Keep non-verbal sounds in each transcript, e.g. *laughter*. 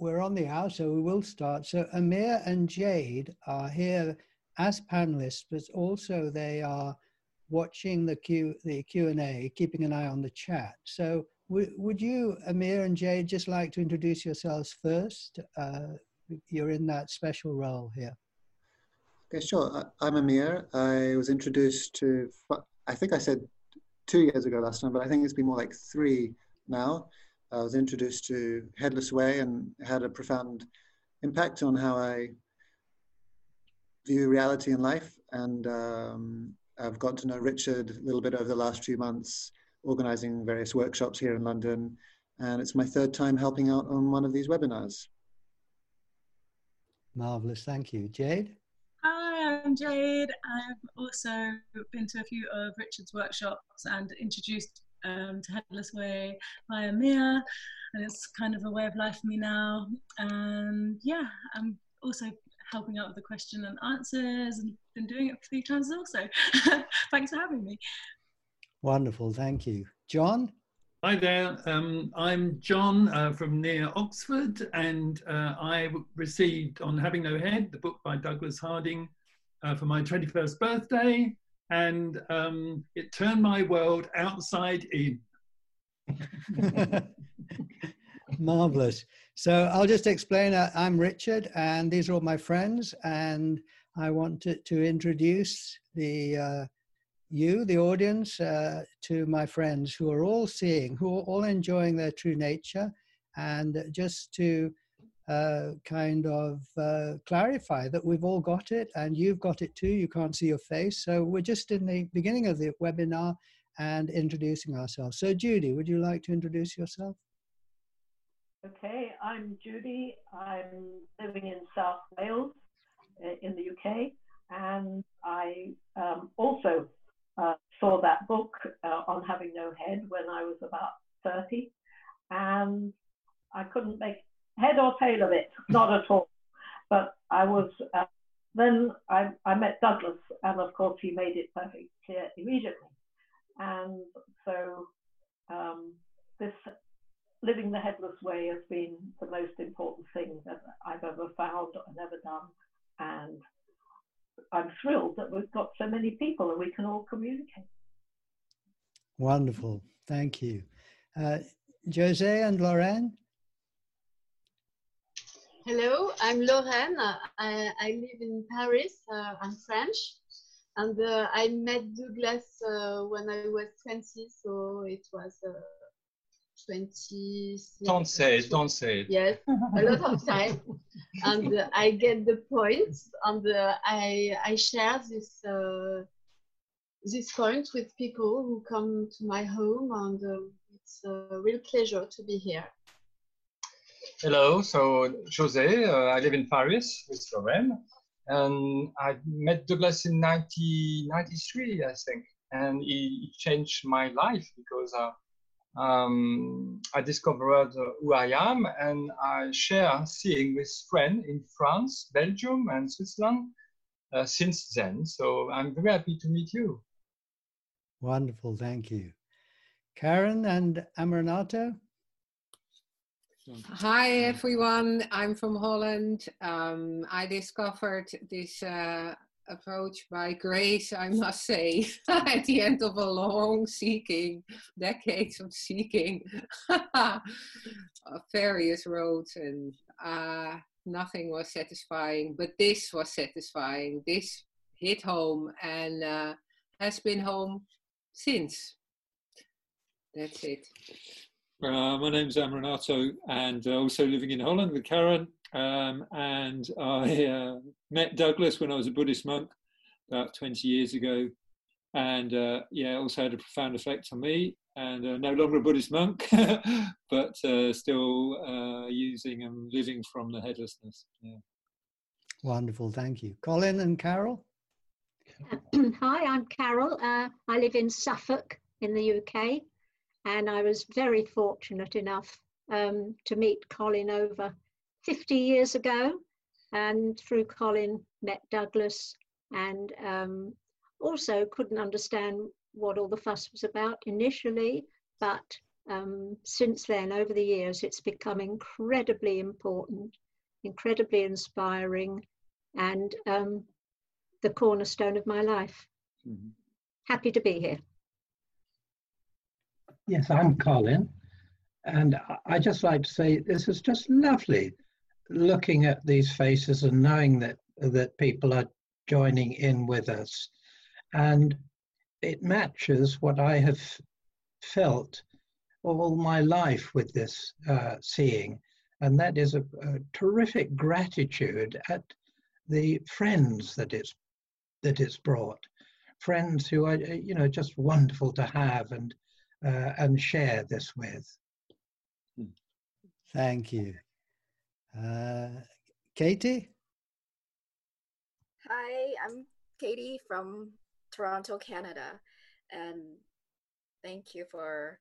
we're on the hour, so we will start. So Amir and Jade are here as panelists, but also they are watching the Q the Q and A, keeping an eye on the chat. So would you, Amir and Jade, just like to introduce yourselves first? Uh, you're in that special role here. Okay, sure. I'm Amir. I was introduced to, I think I said two years ago last time, but I think it's been more like three now. I was introduced to Headless Way and had a profound impact on how I view reality and life. And um, I've got to know Richard a little bit over the last few months organizing various workshops here in London. And it's my third time helping out on one of these webinars. Marvelous, thank you. Jade? Hi, I'm Jade. I've also been to a few of Richard's workshops and introduced um, to Headless Way via Mia, and it's kind of a way of life for me now. And yeah, I'm also helping out with the question and answers and been doing it three times also. *laughs* Thanks for having me. Wonderful, thank you. John? Hi there, um, I'm John uh, from near Oxford, and uh, I received On Having No Head, the book by Douglas Harding, uh, for my 21st birthday, and um, it turned my world outside in. *laughs* Marvelous. So I'll just explain. Uh, I'm Richard, and these are all my friends, and I wanted to introduce the uh, you, the audience, uh, to my friends who are all seeing, who are all enjoying their true nature, and just to uh, kind of uh, clarify that we've all got it and you've got it too. You can't see your face. So we're just in the beginning of the webinar and introducing ourselves. So, Judy, would you like to introduce yourself? Okay, I'm Judy. I'm living in South Wales uh, in the UK, and I um, also uh, saw that book uh, on having no head when I was about 30, and I couldn't make head or tail of it, not at all. But I was, uh, then I, I met Douglas, and of course, he made it perfectly clear immediately. And so, um, this living the headless way has been the most important thing that I've ever found and ever done. And I'm thrilled that we've got so many people and we can all communicate. Wonderful. Thank you. Uh, Jose and Lorraine? Hello, I'm Lorraine. I, I live in Paris. Uh, I'm French. And uh, I met Douglas uh, when I was 20, so it was uh, 20. Don't say it, don't say it. Yes, a lot of time. and uh, I get the points point, and uh, I, I share this, uh, this point with people who come to my home, and it's a real pleasure to be here. Hello, so Jose, uh, I live in Paris with Lorraine, and I met Douglas in 1993, I think, and he, changed my life because uh, um, I discovered uh, who I am and I share seeing with friends in France, Belgium, and Switzerland uh, since then. So I'm very happy to meet you. Wonderful, thank you. Karen and Amaranatho? Hi everyone, I'm from Holland. Um, I discovered this uh, approach by grace, I must say, *laughs* at the end of a long seeking, decades of seeking *laughs* various roads, and uh, nothing was satisfying. But this was satisfying. This hit home and uh, has been home since. That's it. Uh, my name's Amaranatho and also living in Holland with Karen. Um, and I uh, met Douglas when I was a Buddhist monk about 20 years ago. And uh, yeah, also had a profound effect on me. And uh, no longer a Buddhist monk, *laughs* but uh, still uh, using and living from the headlessness. Yeah. Wonderful, thank you. Colin and Carol? *clears throat* Hi, I'm Carol. Uh, I live in Suffolk in the UK, and I was very fortunate enough um, to meet Colin over 50 years ago, and through Colin met Douglas, and um, also couldn't understand what all the fuss was about initially, but um, since then, over the years, it's become incredibly important, incredibly inspiring, and um, the cornerstone of my life. Mm-hmm. Happy to be here. Yes, I'm Colin. And I just like to say this is just lovely looking at these faces and knowing that that people are joining in with us. And it matches what I have felt all my life with this uh, seeing. And that is a, a, terrific gratitude at the friends that it's that it's brought, friends who are you know just wonderful to have and uh, and share this with. Thank you. Uh, Katie? Hi, I'm Katie from Toronto, Canada. And thank you for,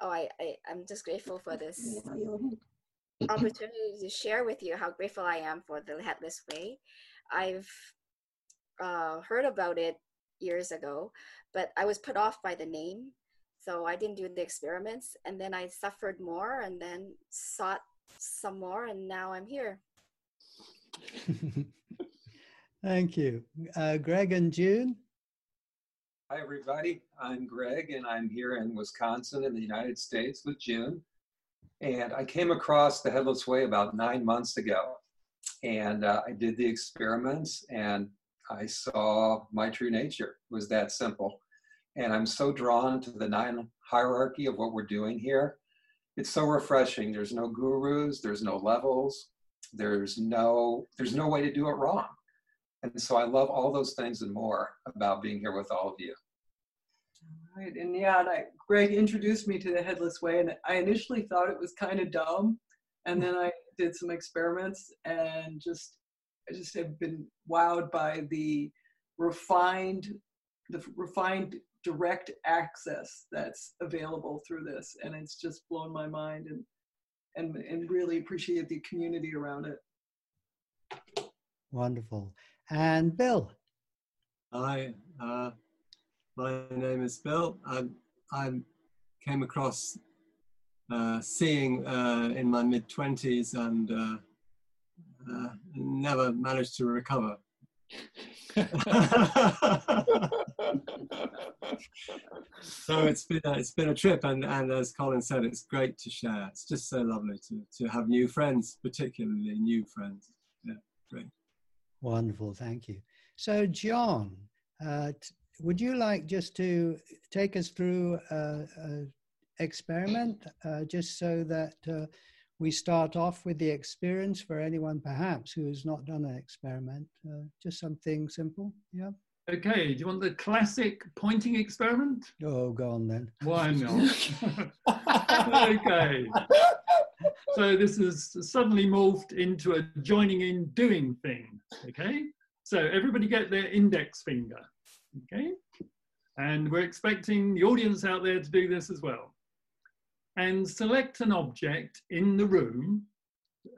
oh, I, I, I'm just grateful for this opportunity to share with you how grateful I am for the Headless Way. I've uh, heard about it years ago, but I was put off by the name so I didn't do the experiments. And then I suffered more and then sought some more. And now I'm here. *laughs* Thank you. Uh, Greg and June? Hi, everybody. I'm Greg, and I'm here in Wisconsin in the United States with June. And I came across the Headless Way about nine months ago. And uh, I did the experiments, and I saw my true nature. It was that simple. And I'm so drawn to the nine hierarchy of what we're doing here. It's so refreshing. There's no gurus, there's no levels, there's no there's no way to do it wrong. And so I love all those things and more about being here with all of you. Right, and yeah, and I, Greg introduced me to the Headless Way, and I initially thought it was kind of dumb, and then I did some experiments, and just I just have been wowed by the refined, the refined direct access that's available through this and it's just blown my mind and and and really appreciate the community around it. Wonderful. And bill? Hi uh, my name is bill. I i came across uh, seeing uh, in my mid 20s and uh, uh, never managed to recover *laughs* *laughs* so it's been a, it's been a trip, and and as Colin said, it's great to share. It's just so lovely to to have new friends, particularly new friends. Yeah, great. Wonderful, thank you. So, John, uh, would you like just to take us through a, a experiment, uh, just so that uh, we start off with the experience for anyone perhaps who has not done an experiment, uh, just something simple. Yeah. Okay, do you want the classic pointing experiment? Oh, go on then. Why *laughs* not? okay. So this has suddenly morphed into a joining in doing thing. Okay. So everybody get their index finger. Okay. And we're expecting the audience out there to do this as well and select an object in the room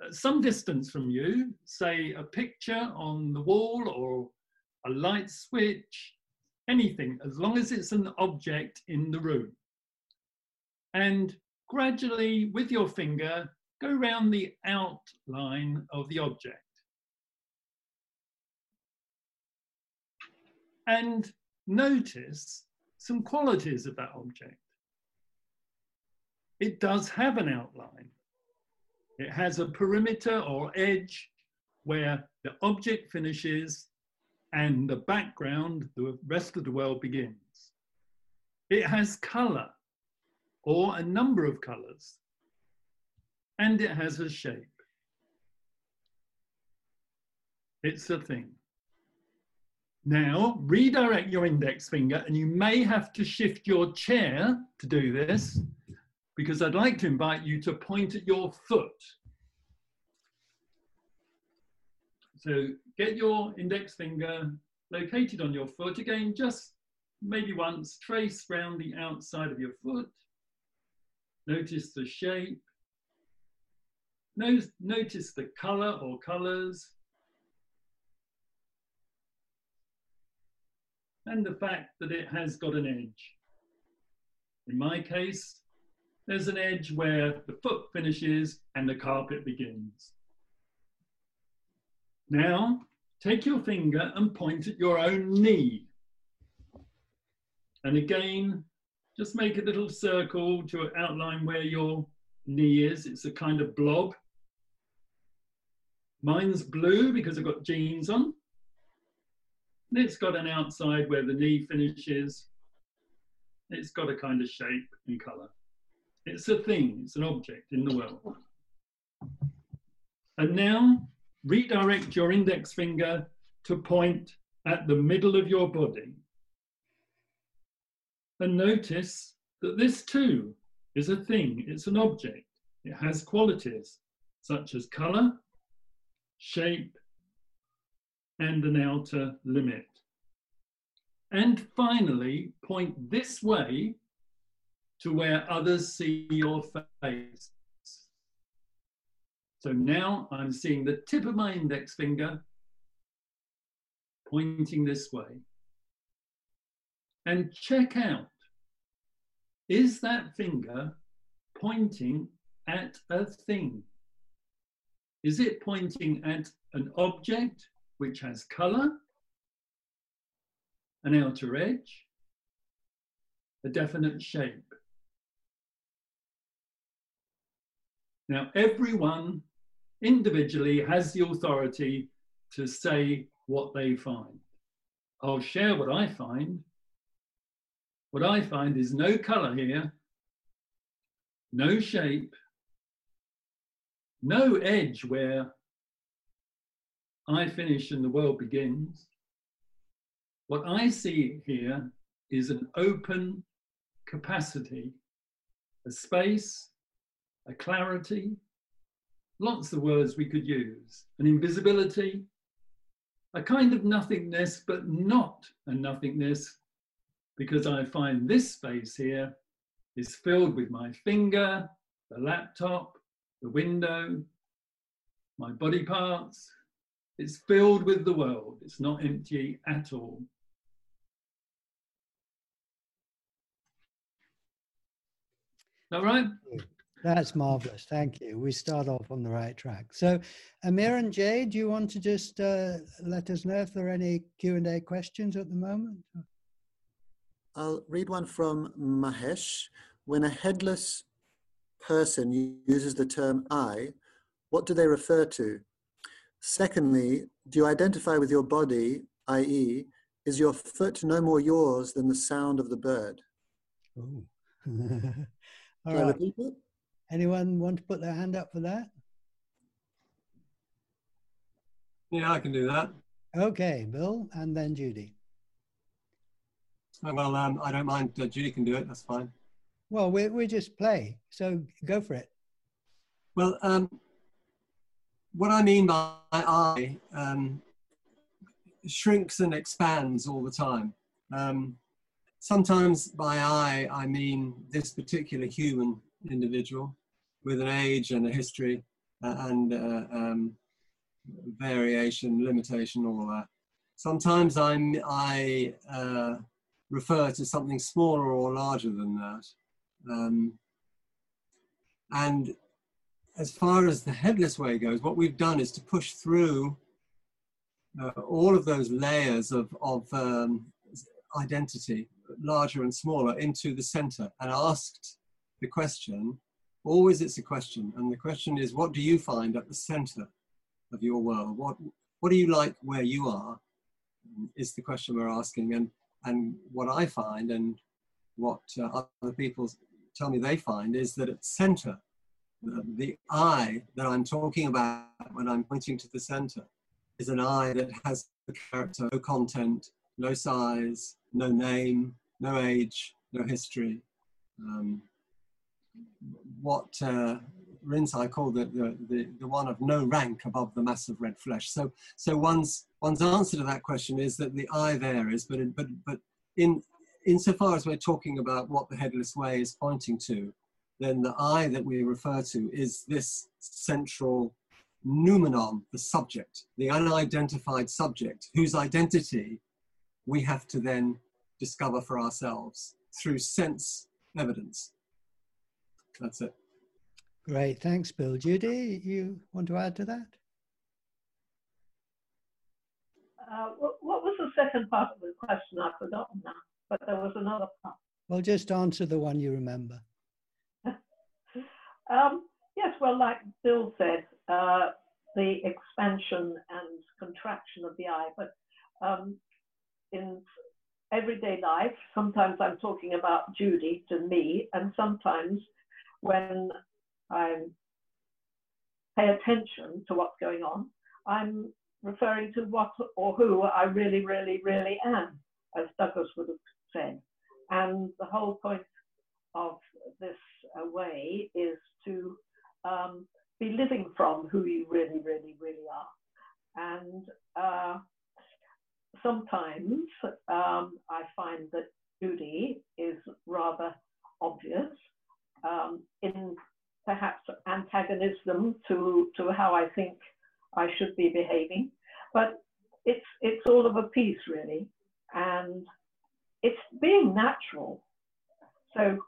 uh, some distance from you, say a picture on the wall or a light switch, anything, as long as it's an object in the room. And gradually, with your finger, go around the outline of the object. And notice some qualities of that object it does have an outline. It has a perimeter or edge where the object finishes and the background, the rest of the world begins. It has color or a number of colors and it has a shape. It's a thing. Now, redirect your index finger, and you may have to shift your chair to do this because I'd like to invite you to point at your foot. So get your index finger located on your foot. Again, just maybe once, trace round the outside of your foot. Notice the shape. Notice the color or colors. And the fact that it has got an edge. In my case, there's an edge where the foot finishes and the carpet begins. Now, take your finger and point at your own knee. And again, just make a little circle to outline where your knee is. It's a kind of blob. Mine's blue because I've got jeans on. And it's got an outside where the knee finishes. It's got a kind of shape and color. It's a thing, it's an object in the world. And now redirect your index finger to point at the middle of your body. And notice that this too is a thing, it's an object. It has qualities such as color, shape, and an outer limit. And finally, point this way to where others see your face. So now I'm seeing the tip of my index finger pointing this way. And check out, is that finger pointing at a thing? Is it pointing at an object which has color, an outer edge, a definite shape? Now, everyone individually has the authority to say what they find. I'll share what I find. What I find is no color here, no shape, no edge where I finish and the world begins. What I see here is an open capacity, a space a clarity, lots of words we could use, an invisibility, a kind of nothingness, but not a nothingness, because I find this space here is filled with my finger, the laptop, the window, my body parts. It's filled with the world. It's not empty at all. All right? Hmm. That's marvelous. Thank you. We start off on the right track. So, Amir and Jay, do you want to just uh, let us know if there are any Q and A questions at the moment? I'll read one from Mahesh. When a headless person uses the term I, what do they refer to? Secondly, do you identify with your body, i.e., is your foot no more yours than the sound of the bird? Oh. *laughs* All right. Anyone want to put their hand up for that? Yeah, I can do that. Okay, Bill, and then Judy. Oh, well, um, I don't mind. Uh, Judy can do it. That's fine. Well, we we just play, so go for it. Well, um, what I mean by I um, shrinks and expands all the time. Um, sometimes by I, I mean this particular human individual with an age and a history uh, and uh, um, variation, limitation, all that. Sometimes I'm, I uh, refer to something smaller or larger than that. Um, and as far as the headless way goes, what we've done is to push through uh, all of those layers of, of um, identity, larger and smaller, into the center and asked the question, always it's a question. And the question is, what do you find at the center of your world? What, what do you like where you are? Is the question we're asking. And, and what I find and what uh, other people tell me they find is that at center, the, the I that I'm talking about when I'm pointing to the center is an I that has the character, no content, no size, no name, no age, no history. Um, what uh, Rinzai called the, the, the, the, one of no rank above the mass of red flesh. So, so one's, one's answer to that question is that the I varies, but, in, but, but in, insofar as we're talking about what the headless way is pointing to, then the I that we refer to is this central noumenon, the subject, the unidentified subject, whose identity we have to then discover for ourselves through sense evidence that's it. Great, thanks, Bill. Judy, you want to add to that? Uh, what, what was the second part of the question? I've forgotten now, but there was another part. Well, just answer the one you remember. *laughs* Um, yes, well, like Bill said, uh, the expansion and contraction of the I, but um, in everyday life, sometimes I'm talking about Judy to me, and sometimes when I pay attention to what's going on, I'm referring to what or who I really, really, really am, as Douglas would have said. And the whole point of this uh, way is to um, be living from who you really, really, really are. And uh, sometimes um, I find that Judy is rather obvious um, in perhaps antagonism to, to how I think I should be behaving. But it's, it's all of a piece, really. And it's being natural. So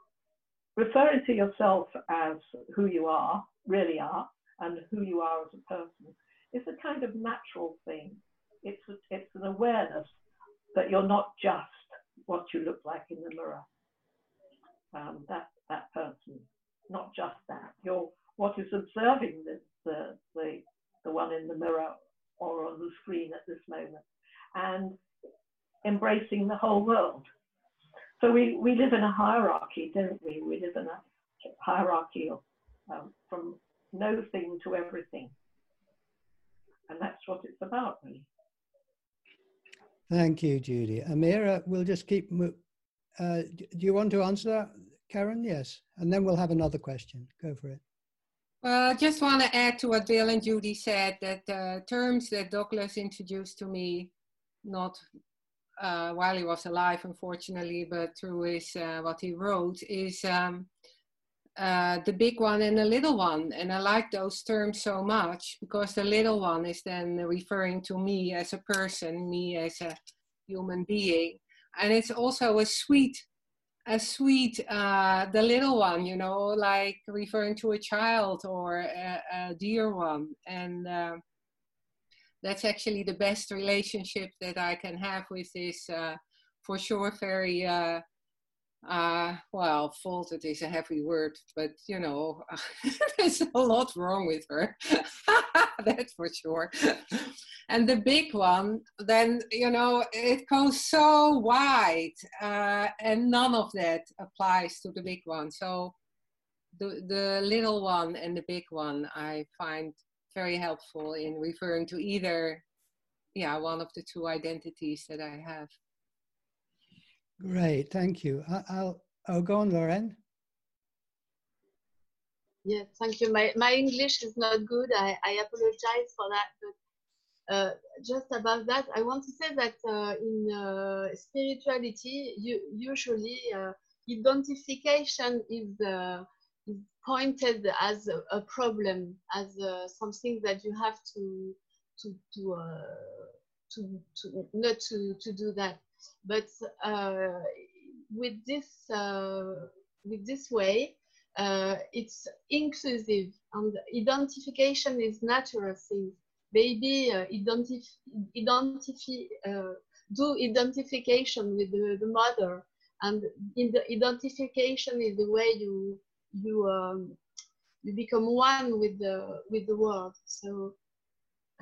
referring to yourself as who you are, really are, and who you are as a person is a kind of natural thing. It's, a, it's an awareness that you're not just what you look like in the mirror. Um, that, that person, not just that. You're what is observing the, the, the, the one in the mirror or on the screen at this moment. And embracing the whole world. So we, we live in a hierarchy, don't we? We live in a hierarchy of um, from no thing to everything. And that's what it's about, really. Thank you, Judy. Amira, we'll just keep. Uh, do you want to answer that, Karen? Yes. And then we'll have another question. Go for it. Well, I just want to add to what Bill and Judy said that the terms that Douglas introduced to me, not uh, while he was alive, unfortunately, but through his uh, what he wrote, is um, uh, the big one and the little one. And I like those terms so much because the little one is then referring to me as a person, me as a human being. And it's also a sweet, a sweet, uh, the little one, you know, like referring to a child or a, a dear one. And uh, that's actually the best relationship that I can have with this, uh, for sure, very uh, uh, well, faulted is a heavy word, but you know, *laughs* there's a lot wrong with her. *laughs* That's for sure. And the big one, then, you know, it goes so wide, uh, and none of that applies to the big one. So the, the little one and the big one, I find very helpful in referring to either, yeah, one of the two identities that I have. Great, thank you. I, will I'll go on, Lauren. Yeah, thank you. My, my English is not good. I, I apologize for that. But uh, just about that, I want to say that uh, in uh, spirituality, you, usually uh, identification is, uh, is pointed as a, a problem, as something that you have to to to to, to not to, to do that but with this with this way, it's inclusive and identification is natural thing. Baby identify identify do identification with the, the mother. And in the identification is the way you you um, you become one with the with the world. So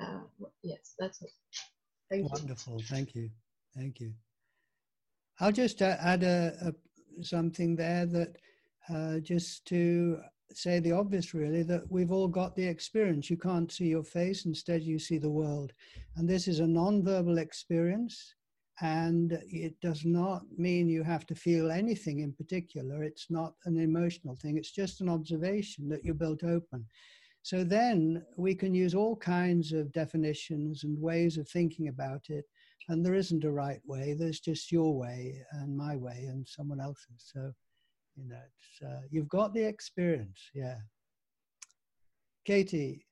uh, yes that's it. Thank wonderful. You. thank you. Thank you. I'll just uh, add a, a, something there that uh, just to say the obvious, really, that we've all got the experience. You can't see your face, instead, you see the world. And this is a non-verbal experience, and it does not mean you have to feel anything in particular. It's not an emotional thing, it's just an observation that you're built open. So then we can use all kinds of definitions and ways of thinking about it and there isn't a right way there's just your way and my way and someone else's so you know uh, you've got the experience yeah katie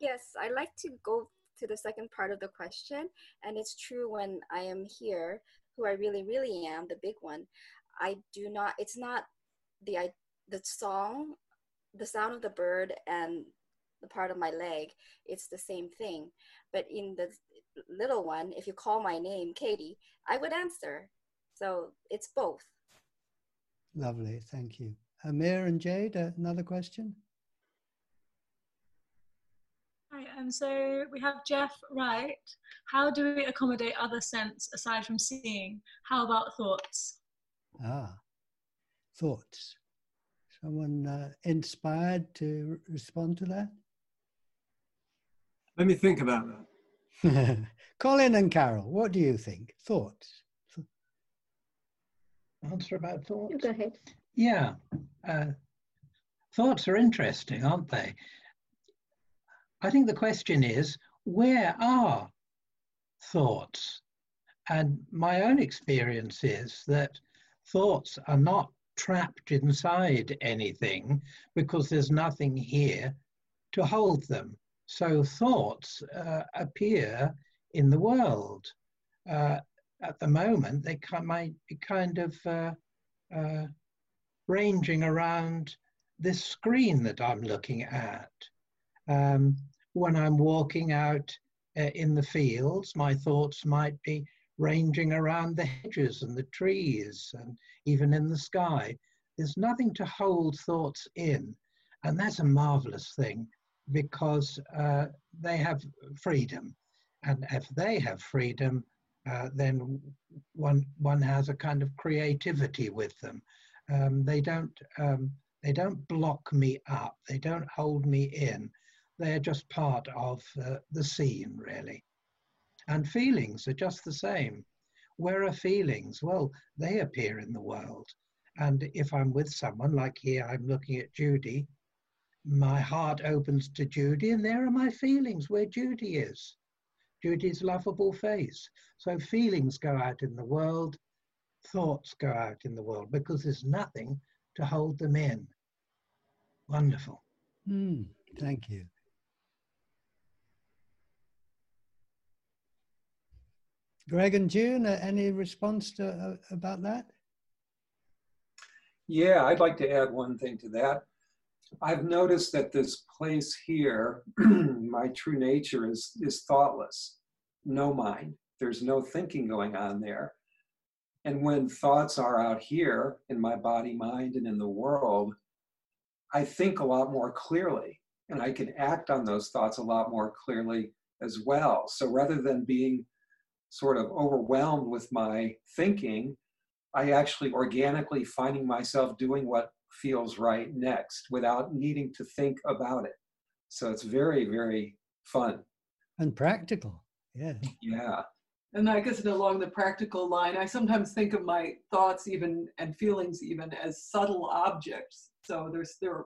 yes i like to go to the second part of the question and it's true when i am here who i really really am the big one i do not it's not the I, the song the sound of the bird and the part of my leg, it's the same thing. But in the little one, if you call my name, Katie, I would answer. So it's both. Lovely, thank you. Amir and Jade, another question? Hi, um, so we have Jeff Wright. How do we accommodate other sense aside from seeing? How about thoughts? Ah, thoughts. Someone uh, inspired to respond to that? Let me think about that. *laughs* Colin and Carol, what do you think? Thoughts? Answer about thoughts? You go ahead. Yeah. Uh, thoughts are interesting, aren't they? I think the question is where are thoughts? And my own experience is that thoughts are not trapped inside anything because there's nothing here to hold them. So thoughts uh, appear in the world. Uh, at the moment, they might be kind of uh, uh, ranging around this screen that I'm looking at. Um, when I'm walking out uh, in the fields, my thoughts might be ranging around the hedges and the trees and even in the sky. There's nothing to hold thoughts in. And that's a marvelous thing because uh, they have freedom. And if they have freedom, uh, then one one has a kind of creativity with them. Um, they don't um, they don't block me up. They don't hold me in. They're just part of uh, the scene, really. And feelings are just the same. Where are feelings? Well, they appear in the world. And if I'm with someone, like here, I'm looking at Judy, my heart opens to Judy, and there are my feelings where Judy is. Judy's lovable face. So feelings go out in the world, thoughts go out in the world because there's nothing to hold them in. Wonderful. Mm, thank you. Greg and June, uh, any response to, uh, about that? Yeah, I'd like to add one thing to that. I've noticed that this place here, *clears throat* my true nature is, is thoughtless, no mind. There's no thinking going on there. And when thoughts are out here in my body, mind, and in the world, I think a lot more clearly and I can act on those thoughts a lot more clearly as well. So rather than being sort of overwhelmed with my thinking, I actually organically finding myself doing what feels right next without needing to think about it. So it's very, very fun. And practical. Yeah. Yeah. And I guess along the practical line, I sometimes think of my thoughts even and feelings even as subtle objects. So there's they're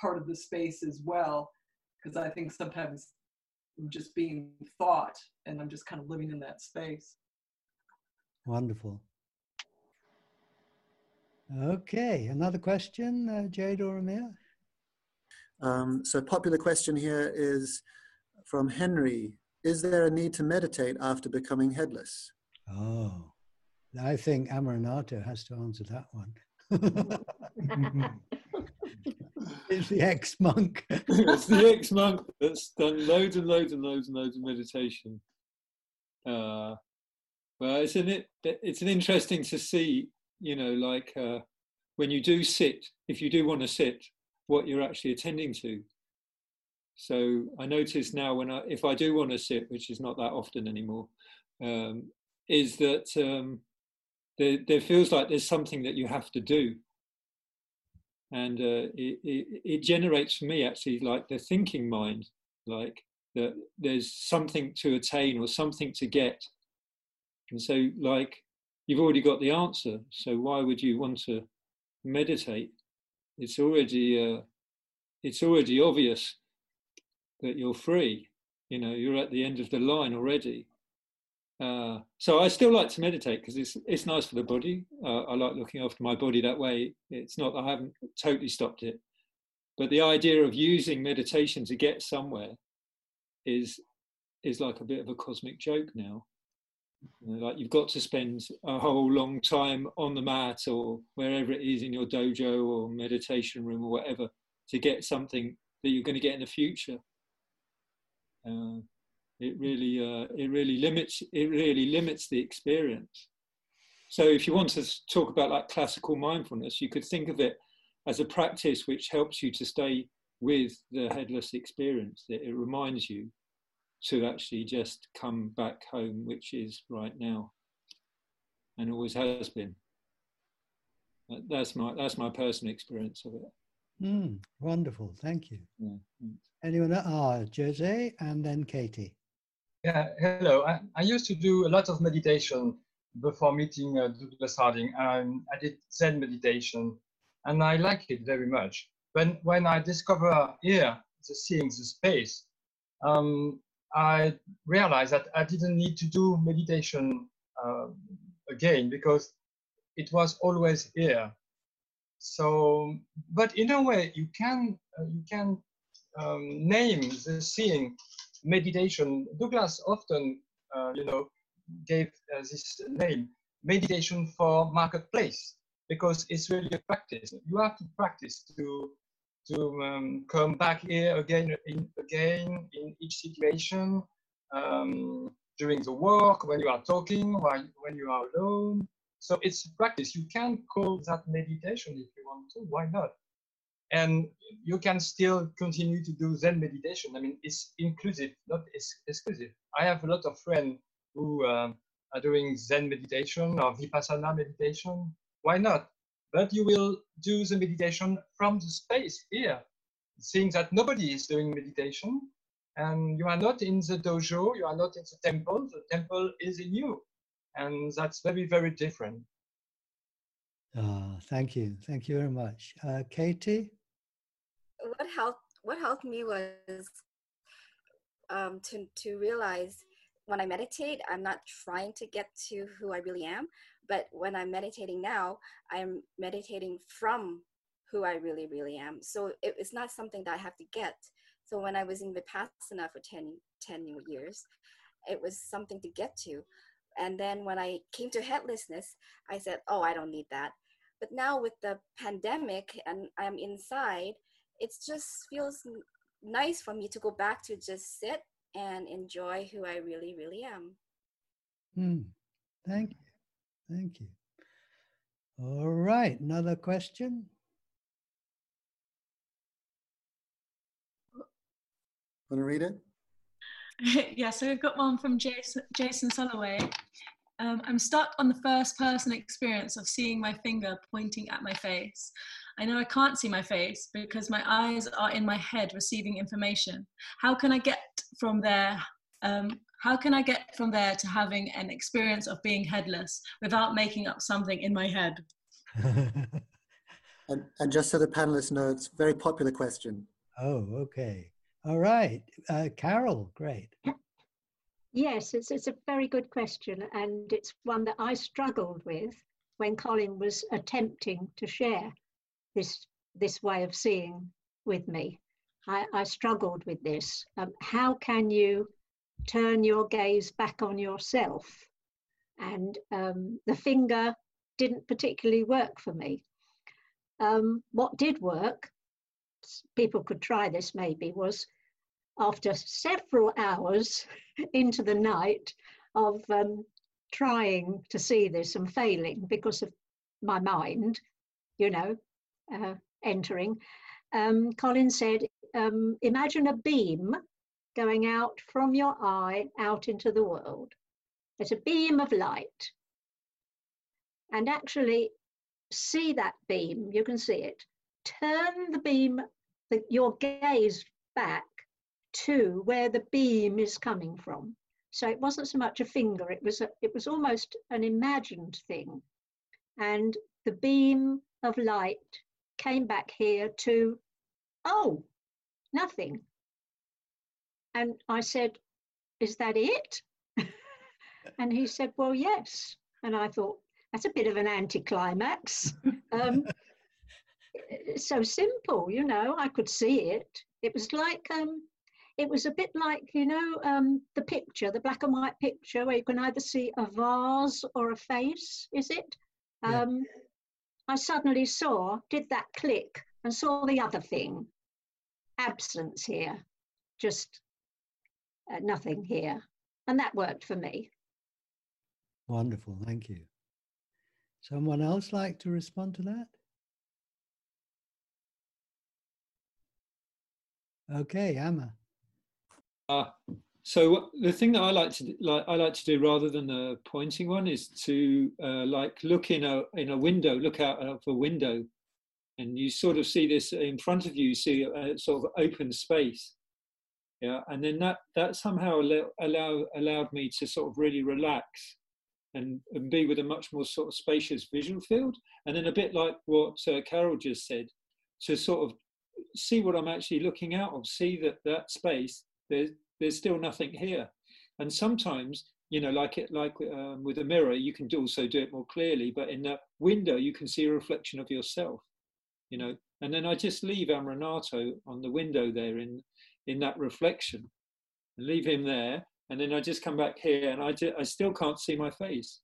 part of the space as well, because I think sometimes I'm just being thought and I'm just kind of living in that space. Wonderful. Okay, another question, uh, Jade or Amir? Um, so popular question here is from Henry. Is there a need to meditate after becoming headless? Oh, I think Amaranatho has to answer that one. *laughs* it's the ex-monk. it's the ex-monk that's done loads and loads and loads and loads of meditation. Uh, well, it's an it, it's an interesting to see, you know, like uh, when you do sit, if you do want to sit, what you're actually attending to. So I notice now when I, if I do want to sit, which is not that often anymore, um, is that um, there, there feels like there's something that you have to do and uh, it, it, it, generates for me actually like the thinking mind like that there's something to attain or something to get and so like you've already got the answer so why would you want to meditate it's already uh, it's already obvious that you're free you know you're at the end of the line already uh, so I still like to meditate because it's it's nice for the body. Uh, I like looking after my body that way. It's not I haven't totally stopped it, but the idea of using meditation to get somewhere is is like a bit of a cosmic joke now. You know, like you've got to spend a whole long time on the mat or wherever it is in your dojo or meditation room or whatever to get something that you're going to get in the future. Uh, it really, uh, it really limits, it really limits the experience. So if you want to talk about like classical mindfulness, you could think of it as a practice which helps you to stay with the headless experience. That it reminds you to actually just come back home, which is right now, and always has been. That's my that's my personal experience of it. Mm, wonderful, thank you. Yeah. Anyone? Ah, Jose, and then Katie. Yeah, hello. I, I used to do a lot of meditation before meeting uh, Douglas Harding. Um, I did Zen meditation, and I like it very much. When when I discover here the seeing the space, um, I realized that I didn't need to do meditation uh, again because it was always here. So, but in a way, you can uh, you can um, name the seeing meditation. Douglas often, uh, you know, gave uh, this name, meditation for marketplace, because it's really a practice. You have to practice to to um, come back here again in, again in each situation um, during the work when you are talking while when you are alone. So it's practice. You can call that meditation if you want to. Why not? And you can still continue to do zen meditation. I mean it's inclusive not exclusive. I have a lot of friends who uh, are doing zen meditation or vipassana meditation. Why not but you will do the meditation from the space here, seeing that nobody is doing meditation and you are not in the dojo, you are not in the temple, the temple is in you. And that's very, very different. Oh, thank you. Thank you very much. Uh, Katie? What helped, what helped me was um, to, to realize when I meditate, I'm not trying to get to who I really am. But when I'm meditating now, I'm meditating from who I really, really am. So it, it's not something that I have to get. So when I was in Vipassana for 10, 10 years, it was something to get to. And then when I came to headlessness, I said, oh, I don't need that. But now with the pandemic and I'm inside, it just feels nice for me to go back to just sit and enjoy who I really, really am. Hmm. Thank you. Thank you. All right, another question? Want to read it? *laughs* yeah, so we've got one from Jason, Jason Soloway. Um, I'm stuck on the first person experience of seeing my finger pointing at my face. I know I can't see my face because my eyes are in my head receiving information. How can I get from there? Um, how can I get from there to having an experience of being headless without making up something in my head? *laughs* and, and just so the panelists know, it's a very popular question. Oh, okay. All right. Uh, Carol, great. Yes, it's, it's a very good question. And it's one that I struggled with when Colin was attempting to share this, this way of seeing with me. I, I struggled with this. Um, how can you turn your gaze back on yourself. And um, the finger didn't particularly work for me. Um, what did work, people could try this maybe, was after several hours *laughs* into the night of um, trying to see this and failing because of my mind, you know, uh, entering, um, Colin said, um, imagine a beam going out from your eye out into the world. It's a beam of light. And actually see that beam, you can see it. Turn the beam, the, your gaze back to where the beam is coming from. So it wasn't so much a finger, it was, a, it was almost an imagined thing. And the beam of light came back here to, oh, nothing. And I said, Is that it? *laughs* and he said, Well, yes. And I thought, That's a bit of an anticlimax. *laughs* um, so simple, you know, I could see it. It was like, um, it was a bit like, you know, um, the picture, the black and white picture where you can either see a vase or a face, is it? Yeah. Um, I suddenly saw, did that click and saw the other thing absence here, just uh, nothing here. And that worked for me. Wonderful, thank you. Someone else like to respond to that? Okay, Amma. Uh, so the thing that I like to like I like to do rather than the pointing one is to uh, like look in a in a window, look out of a window, and you sort of see this in front of you. You see a sort of open space, yeah, and then that that somehow allow allowed me to sort of really relax and, and be with a much more sort of spacious vision field, and then a bit like what uh, Carol just said, to sort of see what I'm actually looking out of, see that that space there's there's still nothing here, and sometimes you know like it like um, with a mirror you can also do it more clearly, but in the window you can see a reflection of yourself, you know, and then I just leave Amaranatho on the window there in in that reflection, leave him there, and then I just come back here and I, I still can't see my face.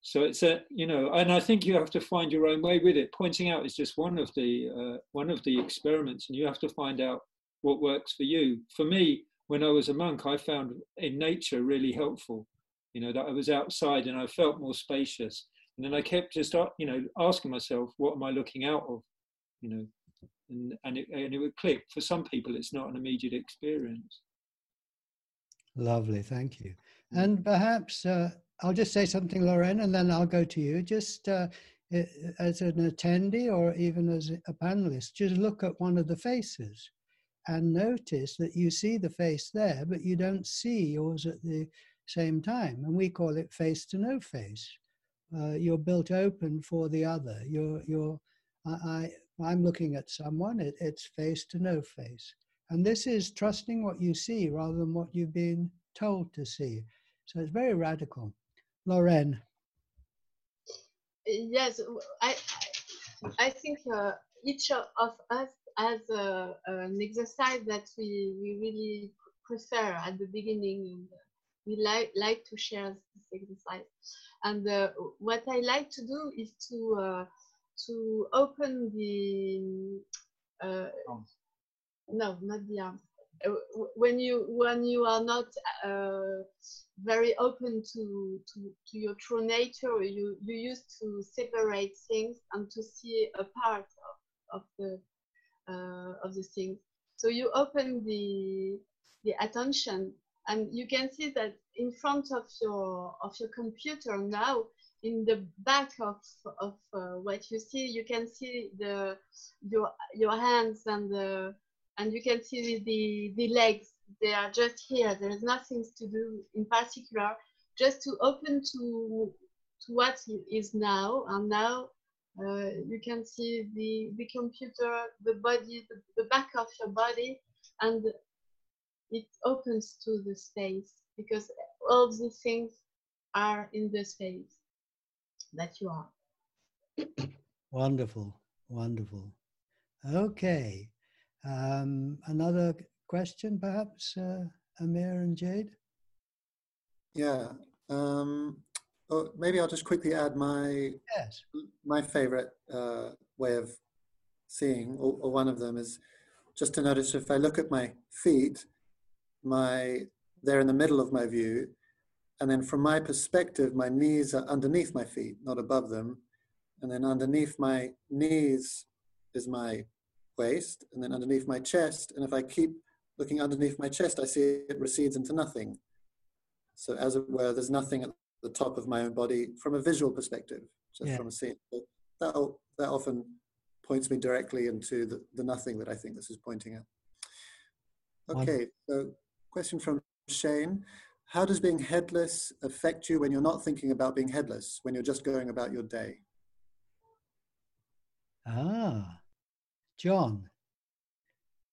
So it's a you know, and I think you have to find your own way with it. Pointing out is just one of the uh, one of the experiments, and you have to find out what works for you. For me, when I was a monk, I found in nature really helpful. You know that I was outside and I felt more spacious, and then I kept just uh, you know asking myself, what am I looking out of? You know, and and it, and it would click. For some people, it's not an immediate experience. Lovely, thank you. Mm. And perhaps uh, I'll just say something, Lorraine, and then I'll go to you. Just uh, as an attendee or even as a panelist, just look at one of the faces and notice that you see the face there, but you don't see yours at the same time. And we call it face to no face. Uh, you're built open for the other. You're, you're, I, I, am looking at someone, it, it's face to no face. And this is trusting what you see rather than what you've been told to see. So it's very radical. Lorraine. Yes, I, I think uh, each of us has uh, an exercise that we, we really prefer at the beginning. We like, like to share this exercise. And uh, what I like to do is to, uh, to open the uh, no, not the arms. Uh, when you when you are not uh, very open to, to to your true nature, you you used to separate things and to see a part of, of the uh, of the things. So you open the the attention, and you can see that in front of your of your computer now, in the back of of uh, what you see, you can see the your your hands and the and you can see the, the legs, they are just here. There is nothing to do in particular, just to open to, to what is now. And now uh, you can see the, the computer, the body, the, the back of your body, and it opens to the space because all these things are in the space that you are. Wonderful, wonderful. Okay, um, another question, perhaps, uh, Amir and Jade? Yeah. Um, oh, maybe I'll just quickly add my yes. my favorite uh, way of seeing, or, or, one of them is just to notice if I look at my feet, my they're in the middle of my view, and then from my perspective, my knees are underneath my feet, not above them, and then underneath my knees is my waist and then underneath my chest. And if I keep looking underneath my chest, I see it recedes into nothing. So as it were, there's nothing at the top of my own body from a visual perspective, just yeah. from a scene. That, that often points me directly into the, the nothing that I think this is pointing at. Okay, so question from Shane. How does being headless affect you when you're not thinking about being headless, when you're just going about your day? Ah, John.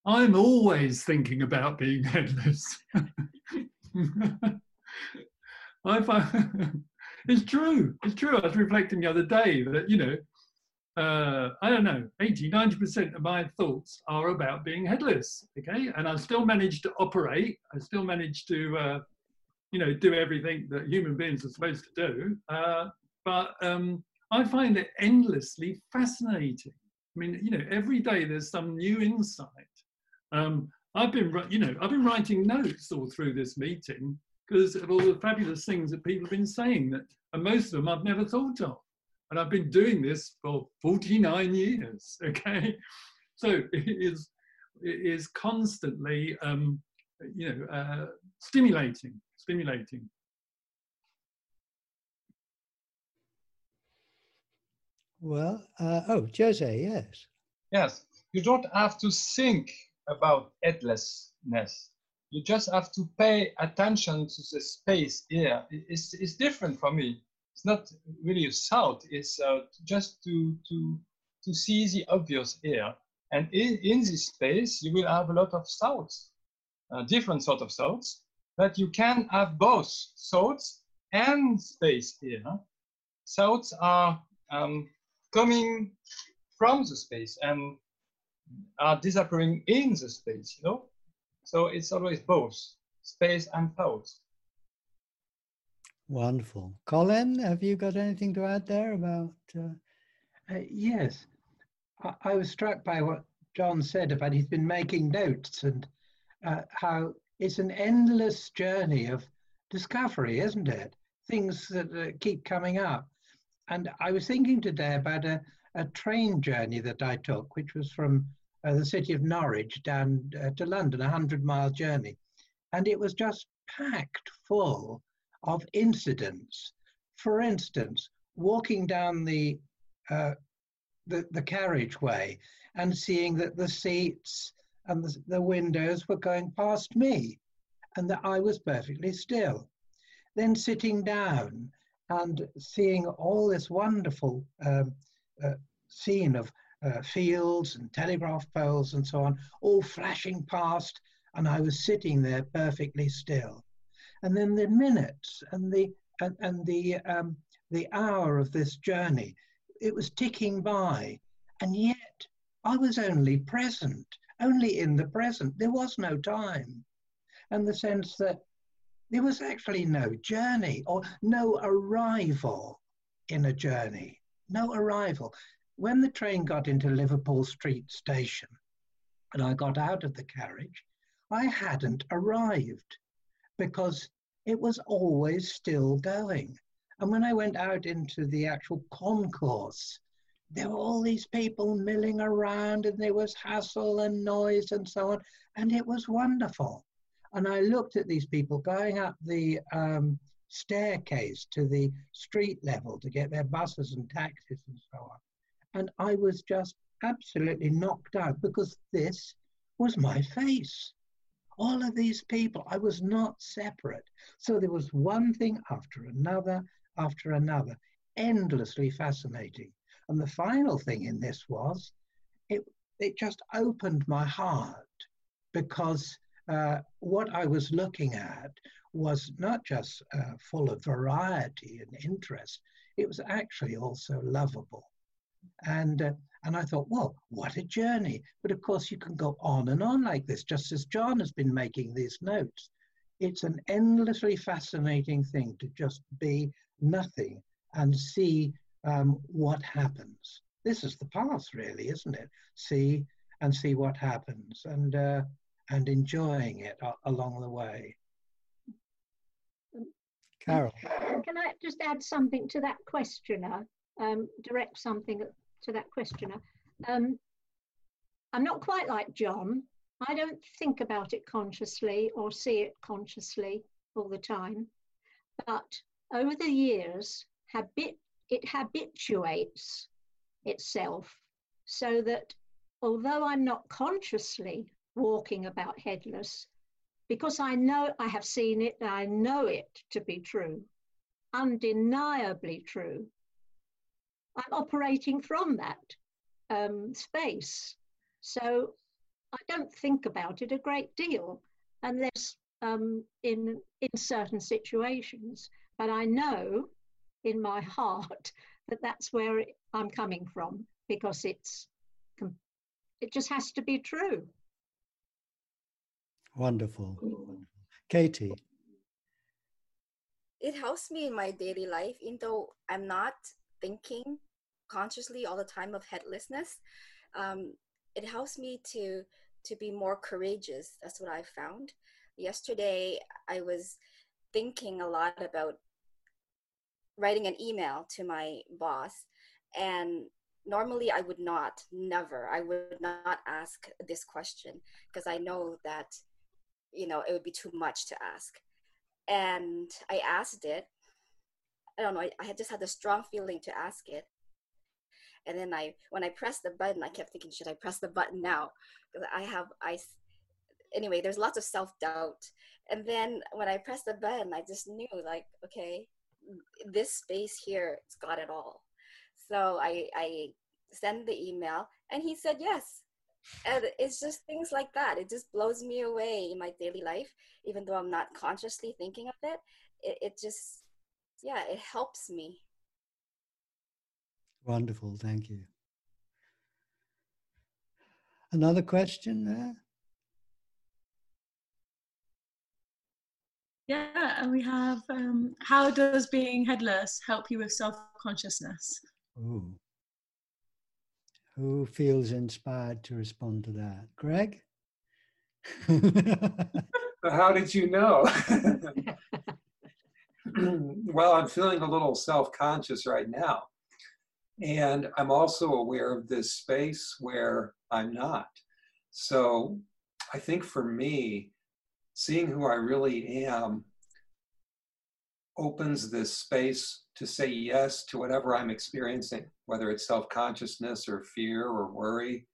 I'm always thinking about being headless. *laughs* I find *laughs* it's true. It's true. I was reflecting the other day that, you know, uh, I don't know, 80, 90% of my thoughts are about being headless. Okay. And I still manage to operate. I still manage to, uh, you know, do everything that human beings are supposed to do. Uh, but um, I find it endlessly fascinating I mean, you know, every day there's some new insight. Um, I've been, you know, I've been writing notes all through this meeting because of all the fabulous things that people have been saying that, and most of them I've never thought of. And I've been doing this for 49 years, *laughs* okay? So it is, it is constantly, um, you know, uh, stimulating, stimulating. Well, uh, oh, Jose, yes. Yes, you don't have to think about headlessness. You just have to pay attention to the space here. It's, it's different for me. It's not really a thought. It's uh, just to, to, to see the obvious here. And in, in this space, you will have a lot of thoughts, uh, different sort of thoughts, but you can have both thoughts and space here. Thoughts are um, coming from the space and are disappearing in the space, you know? So it's always both space and thoughts. Wonderful. Colin, have you got anything to add there about? Uh... Uh, yes, I, I, was struck by what John said about he's been making notes and uh, how it's an endless journey of discovery, isn't it? Things that uh, keep coming up. And I was thinking today about a, a train journey that I took, which was from uh, the city of Norwich down uh, to London, a hundred mile journey. And it was just packed full of incidents. For instance, walking down the, uh, the, the carriageway and seeing that the seats and the, the windows were going past me and that I was perfectly still. Then sitting down and seeing all this wonderful um, uh, scene of uh, fields and telegraph poles and so on, all flashing past, and I was sitting there perfectly still. And then the minutes and the and, and the um, the hour of this journey, it was ticking by, and yet I was only present, only in the present. There was no time, and the sense that there was actually no journey or no arrival in a journey, no arrival when the train got into Liverpool Street Station and I got out of the carriage, I hadn't arrived because it was always still going. And when I went out into the actual concourse, there were all these people milling around and there was hassle and noise and so on. And it was wonderful. And I looked at these people going up the um, staircase to the street level to get their buses and taxis and so on. And I was just absolutely knocked out because this was my face. All of these people, I was not separate. So there was one thing after another, after another, endlessly fascinating. And the final thing in this was it, it just opened my heart because uh, what I was looking at was not just uh, full of variety and interest, it was actually also lovable. And, uh, and I thought, well, what a journey. But of course, you can go on and on like this, just as John has been making these notes. It's an endlessly fascinating thing to just be nothing and see um, what happens. This is the path, really, isn't it? See and see what happens and, uh, and enjoying it along the way. Carol. Can I just add something to that questioner? um, direct something to that questioner. Um, I'm not quite like John. I don't think about it consciously or see it consciously all the time. But over the years, habit, it habituates itself so that although I'm not consciously walking about headless, because I know I have seen it, I know it to be true, undeniably true, I'm operating from that um, space. So I don't think about it a great deal unless um, in, in certain situations. But I know in my *laughs* heart that that's where it, I'm coming from because it's it just has to be true. Wonderful. Katie. It helps me in my daily life, even though I'm not thinking consciously all the time of headlessness, um, it helps me to to be more courageous. That's what I found. Yesterday, I was thinking a lot about writing an email to my boss, and normally I would not, never, I would not ask this question because I know that, you know, it would be too much to ask. And I asked it. I don't know, I, I just had a strong feeling to ask it. And then I, when I pressed the button, I kept thinking, should I press the button now? Because I have, I, anyway, there's lots of self doubt. And then when I pressed the button, I just knew, like, okay, this space here, it's got it all so I, I sent the email and he said yes. And it's just things like that. It just blows me away in my daily life, even though I'm not consciously thinking of it. It, it just, yeah, it helps me. Wonderful. Thank you. Another question there? Yeah, and we have um, how does being headless help you with self consciousness? Ooh. Who feels inspired to respond to that? Greg? *laughs* How did you know? *laughs* well, I'm feeling a little self conscious right now. And I'm also aware of this space where I'm not. So I think for me, seeing who I really am opens this space to say yes to whatever I'm experiencing, whether it's self consciousness or fear or worry,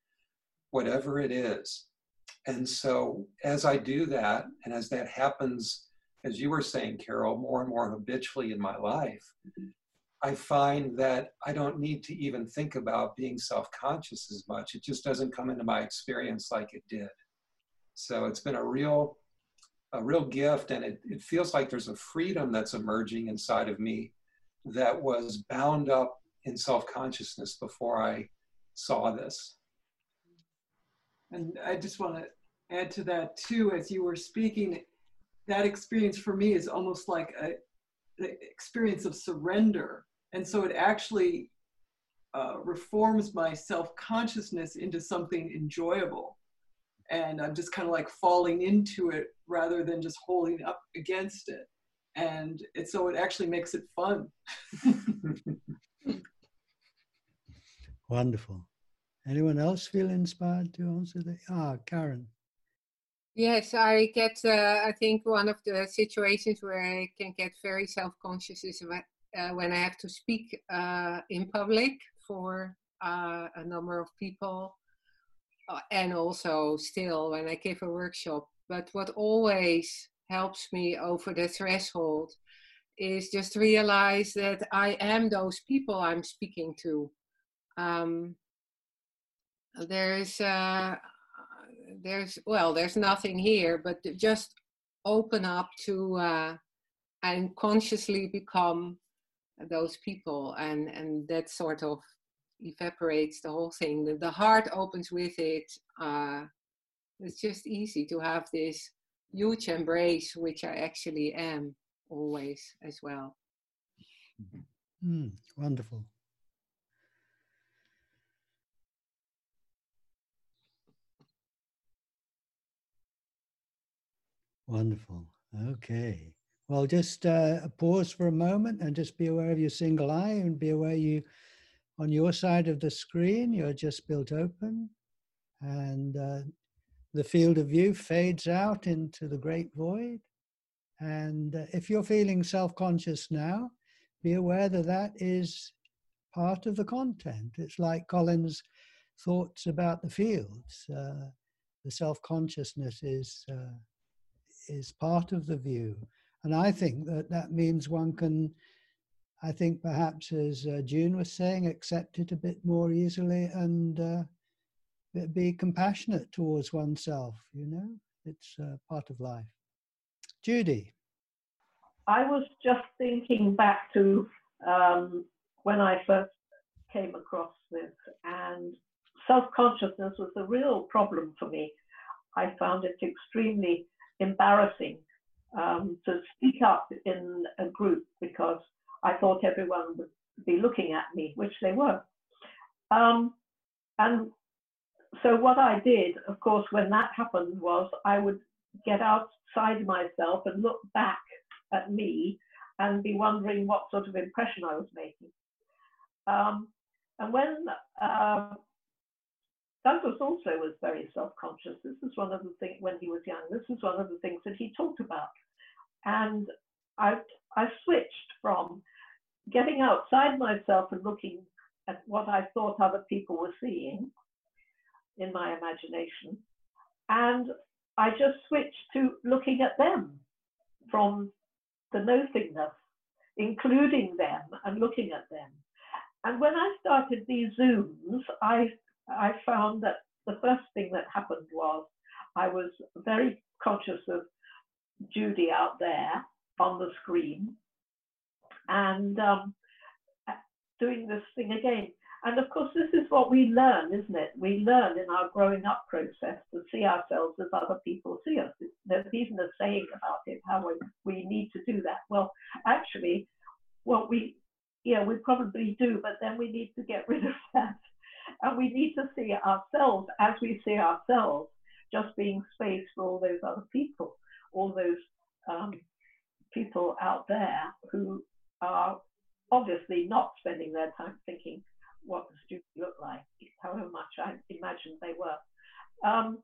whatever it is. And so, as I do that, and as that happens, as you were saying, Carol, more and more habitually in my life, I find that I don't need to even think about being self conscious as much. It just doesn't come into my experience like it did. So, it's been a real a real gift and it, it feels like there's a freedom that's emerging inside of me that was bound up in self-consciousness before i saw this. And i just want to add to that too as you were speaking that experience for me is almost like a experience of surrender. And so it actually uh, reforms my self-consciousness into something enjoyable and I'm just kind of like falling into it rather than just holding up against it. And it, so it actually makes it fun. *laughs* Wonderful. Anyone else feel inspired to answer that? Ah, Karen. Yes, I get, uh, I think one of the situations where I can get very self conscious is when, uh, when I have to speak uh, in public for uh, a number of people and also still when I give a workshop. But what always helps me over the threshold is just realize that I am those people I'm speaking to. Um, there's uh, there's well there's nothing here but just open up to uh, and consciously become those people and and that sort of evaporates the whole thing. The, the heart opens with it. Uh, it's just easy to have this huge embrace, which I actually am always as well. Mm, wonderful. Wonderful. Okay. Well, just uh, pause for a moment and just be aware of your single eye and be aware you on your side of the screen, you're just built open, and uh, the field of view fades out into the great void. And uh, if you're feeling self conscious now, be aware that that is part of the content. It's like Colin's thoughts about the fields. Uh, the self consciousness is, uh, is part of the view. And I think that that means one can I think perhaps, as uh, June was saying, accept it a bit more easily and uh, be compassionate towards oneself. You know, it's uh, part of life. Judy. I was just thinking back to um, when I first came across this, and self consciousness was a real problem for me. I found it extremely embarrassing um, to speak up in a group because I thought everyone would be looking at me, which they were. Um, and so what I did, of course, when that happened was I would get outside myself and look back at me and be wondering what sort of impression I was making. Um, and when uh, Douglas also was very self-conscious. This is one of the things when he was young. This is one of the things that he talked about. And I, I switched from getting outside myself and looking at what I thought other people were seeing in my imagination, and I just switched to looking at them from the nothingness, including them and looking at them. And when I started these Zooms, I I found that the first thing that happened was I was very conscious of Judy out there on the screen and um, doing this thing again. And of course, this is what we learn, isn't it? We learn in our growing up process to see ourselves as other people see us. There's even a saying about it, how we, we need to do that. Well, actually, what we, yeah, we probably do, but then we need to get rid of *laughs* that and we need to see ourselves as we see ourselves, just being space for all those other people, all those um, people out there who are obviously not spending their time thinking, what the Judy look like, however much I imagined they were. Um,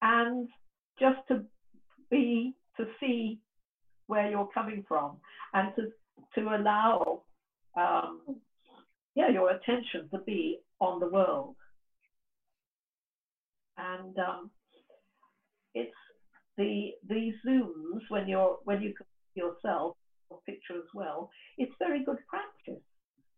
and just to be, to see where you're coming from and to, to allow um, yeah, your attention to be on the world. And um, it's the these zooms when you're when you yourself picture as well. It's very good practice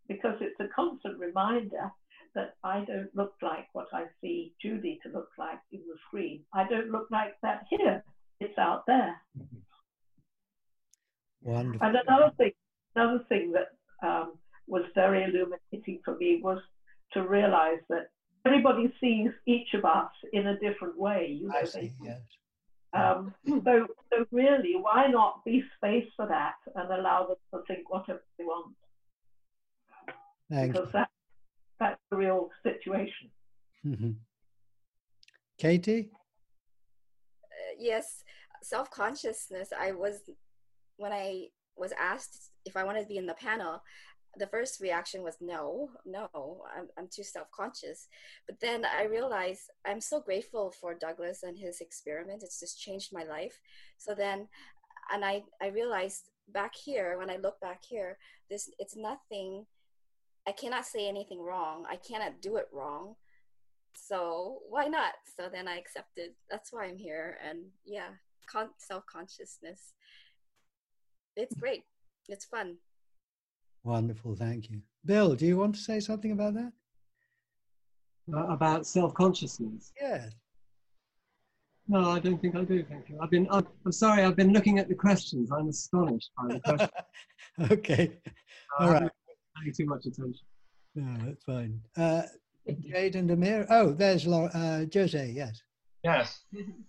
because it's a constant reminder that I don't look like what I see Judy to look like in the screen. I don't look like that here. It's out there. *laughs* Wonderful. And another thing, another thing that um, was very illuminating for me was to realize that everybody sees each of us in a different way. You know, I see, yes. Um, so, so really, why not be space for that and allow them to think whatever they want? Thank because you. that that's the real situation. hmm Katie? Uh, yes, self consciousness. I was when I was asked if I wanted to be in the panel. The first reaction was no, no, I'm, I'm too self conscious. But then I realized I'm so grateful for Douglas and his experiment. It's just changed my life. So then, and I, I realized back here, when I look back here, this it's nothing, I cannot say anything wrong. I cannot do it wrong. So why not? So then I accepted. That's why I'm here. And yeah, con- self consciousness. It's great. It's fun. Wonderful, thank you. Bill, do you want to say something about that? Uh, about self-consciousness. Yeah. No, I don't think I do. Thank you. I've been. I'm, I'm sorry. I've been looking at the questions. I'm astonished by the questions. *laughs* okay. I All right. haven't Paying too much attention. No, that's fine. Uh, Jade and Amir. Oh, there's Laura, uh, Jose, yes. Yes.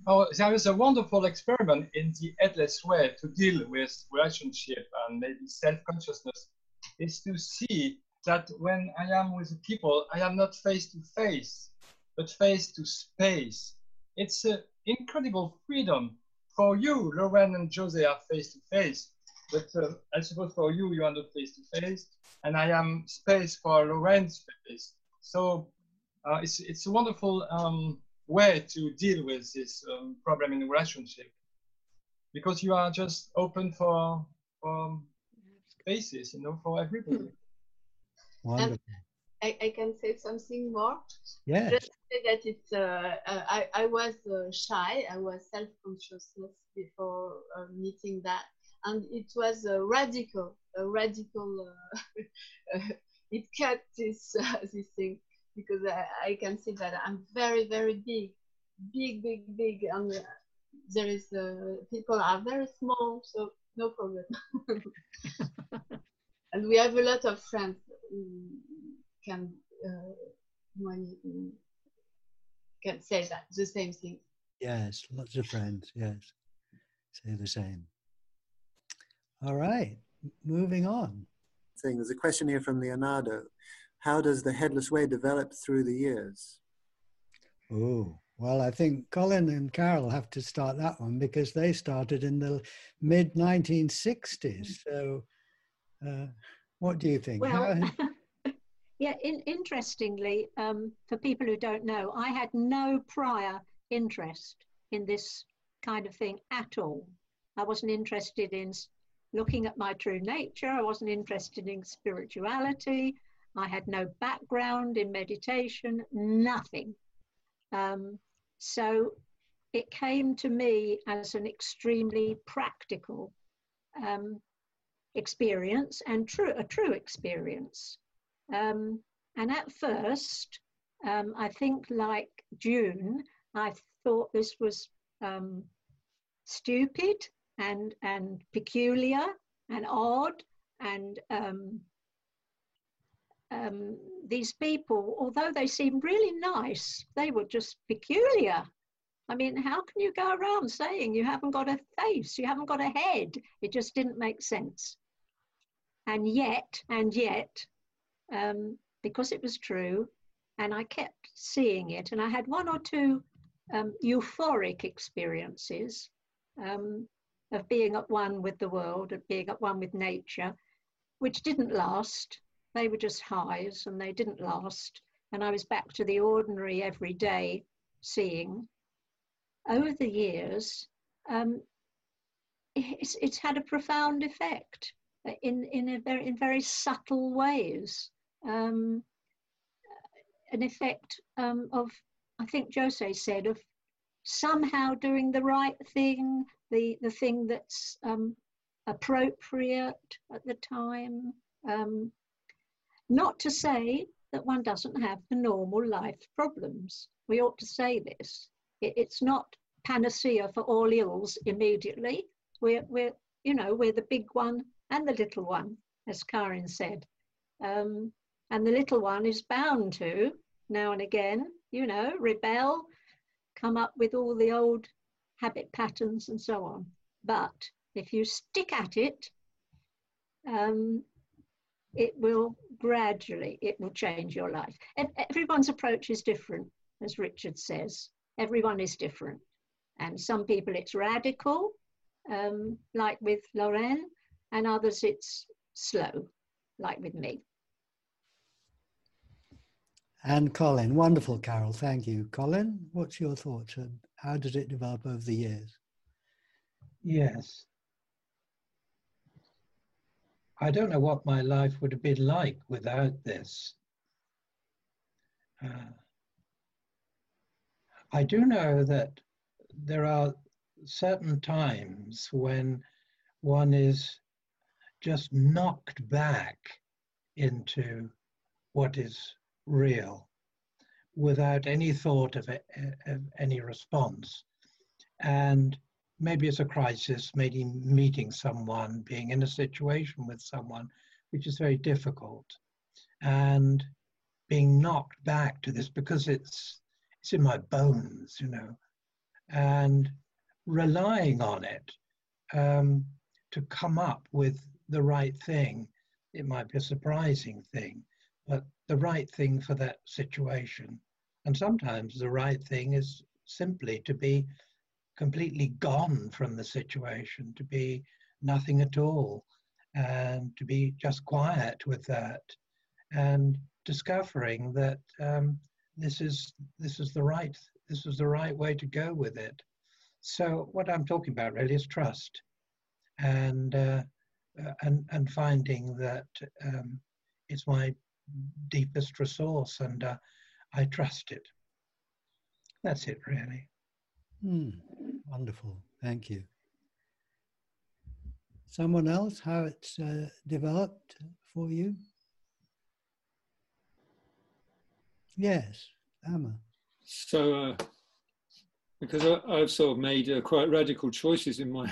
Oh, there is a wonderful experiment in the headless way to deal with relationship and maybe self-consciousness is to see that when I am with people, I am not face to face, but face to space. It's an incredible freedom for you. Lauren and Jose are face to face, but uh, I suppose for you, you are not face to face, and I am space for Lauren's space. So uh, it's it's a wonderful um, way to deal with this um, problem in relationship because you are just open for for spaces, you know, for everybody. Wonderful. I, I can say something more. Yes. Just say that it's. Uh, uh, I I was uh, shy. I was self-consciousness before uh, meeting that, and it was a radical, a radical. Uh, *laughs* it cut this uh, *laughs* this thing because I, I can see that I'm very very big, big big big, and uh, there is uh, people are very small, so no problem. *laughs* and we have a lot of friends who can uh, when can say that the same thing. Yes, lots of friends, yes. Say the same. All right, moving on. Thing. There's a question here from Leonardo. How does the headless way develop through the years? Oh, well, I think Colin and Carol have to start that one because they started in the mid 1960s. So, uh, what do you think? Well, *laughs* yeah, in, interestingly, um, for people who don't know, I had no prior interest in this kind of thing at all. I wasn't interested in looking at my true nature. I wasn't interested in spirituality. I had no background in meditation, nothing. Um, so it came to me as an extremely practical um, experience and true, a true experience. Um, and at first, um, I think like June, I thought this was um, stupid and, and peculiar and odd and um, these people, although they seemed really nice, they were just peculiar. I mean, how can you go around saying you haven't got a face, you haven't got a head? It just didn't make sense. And yet, and yet, um, because it was true, and I kept seeing it, and I had one or two um, euphoric experiences um, of being at one with the world, of being at one with nature, which didn't last. They were just highs and they didn't last. And I was back to the ordinary everyday seeing. Over the years, um, it's, it's had a profound effect in, in, a very, in very subtle ways. Um, an effect um, of, I think Jose said, of somehow doing the right thing, the, the thing that's um, appropriate at the time, um, not to say that one doesn't have the normal life problems. We ought to say this. it's not panacea for all ills immediately. We're, we're, you know, we're the big one and the little one, as Karin said. Um, and the little one is bound to, now and again, you know, rebel, come up with all the old habit patterns and so on. But if you stick at it, um, it will gradually, it will change your life. Everyone's approach is different, as Richard says. Everyone is different. And some people it's radical, um, like with Lorraine, and others it's slow, like with me. And Colin, wonderful, Carol. Thank you. Colin, what's your thoughts? How did it develop over the years? Yes. I don't know what my life would have been like without this. Uh, I do know that there are certain times when one is just knocked back into what is real without any thought of, of any response. And maybe it's a crisis, maybe meeting someone, being in a situation with someone, which is very difficult, and being knocked back to this because it's it's in my bones, you know, and relying on it um, to come up with the right thing. It might be a surprising thing, but the right thing for that situation. And sometimes the right thing is simply to be completely gone from the situation, to be nothing at all, and to be just quiet with that, and discovering that um, this is this is the right this is the right way to go with it. So what I'm talking about really is trust, and uh, uh, and and finding that um, it's my deepest resource, and uh, I trust it. That's it, really. Hmm. Wonderful. Thank you. Someone else, how it's uh, developed for you? Yes, Amma. So, uh, because I, have sort of made uh, quite radical choices in my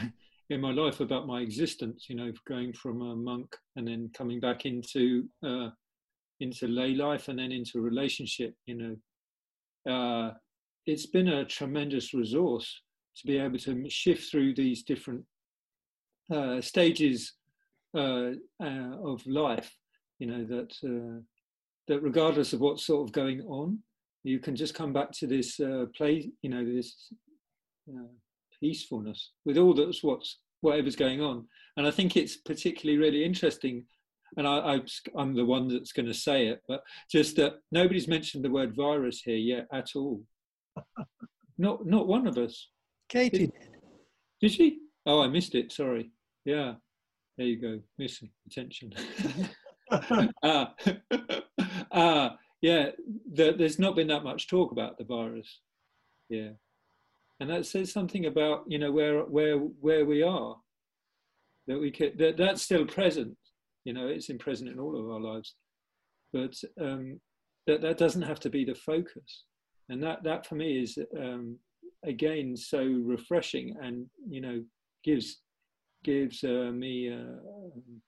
in my life about my existence, you know, going from a monk and then coming back into uh, into lay life and then into relationship, you know, uh, it's been a tremendous resource to be able to shift through these different uh, stages uh, uh, of life. You know that uh, that regardless of what's sort of going on, you can just come back to this uh, play, you know, this uh, peacefulness with all that's what's whatever's going on. And I think it's particularly really interesting. And I, I, am the one that's going to say it, but just that nobody's mentioned the word virus here yet at all. Not, not one of us. Katie did. Did she? Oh, I missed it. Sorry. Yeah. There you go. Missing attention. *laughs* ah, *laughs* ah, yeah. The, there's not been that much talk about the virus. Yeah and that says something about you know where where where we are that we can that that's still present you know it's in present in all of our lives but um, that that doesn't have to be the focus and that that for me is um, again so refreshing and you know gives gives uh, me uh,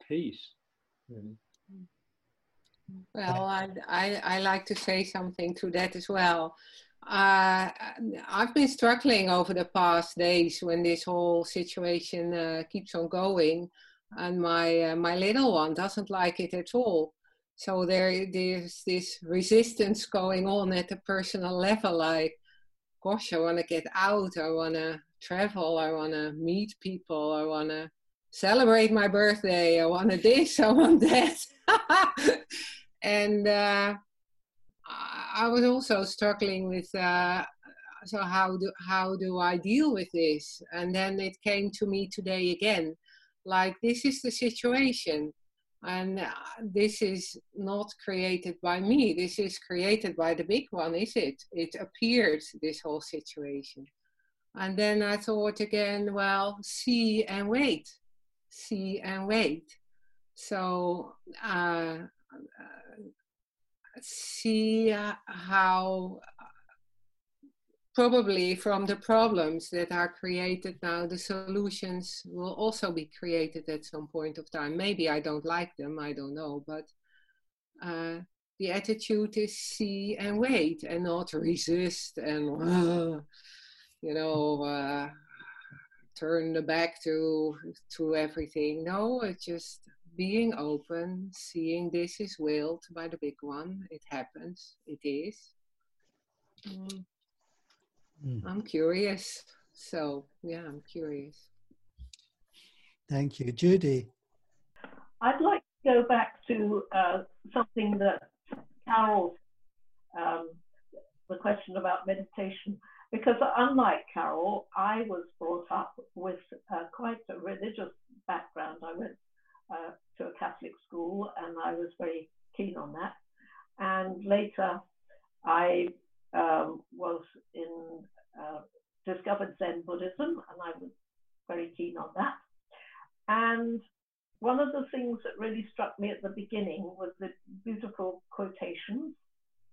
peace really. well I, I i like to say something to that as well uh, I've been struggling over the past days when this whole situation uh, keeps on going, and my uh, my little one doesn't like it at all. So there there's this resistance going on at the personal level. Like, gosh, I want to get out. I want to travel. I want to meet people. I want to celebrate my birthday. I want to *laughs* this. I want that. *laughs* and uh, I was also struggling with uh, so how do how do I deal with this? And then it came to me today again, like this is the situation, and uh, this is not created by me. This is created by the big one, is it? It appeared this whole situation, and then I thought again, well, see and wait, see and wait. So. Uh, see uh, how probably from the problems that are created now, the solutions will also be created at some point of time. Maybe I don't like them, I don't know, but uh, the attitude is see and wait and not resist and, uh, *sighs* you know, uh, turn the back to to everything. No, it's just being open, seeing this is willed by the big one. It happens. It is. Mm. Mm. I'm curious. So, yeah, I'm curious. Thank you. Judy. I'd like to go back to uh, something that Carol, um, the question about meditation, because unlike Carol, I was brought up with uh, quite a religious background. I went uh, to a Catholic school, and I was very keen on that. And later, I um, was in uh, discovered Zen Buddhism, and I was very keen on that. And one of the things that really struck me at the beginning was the beautiful quotations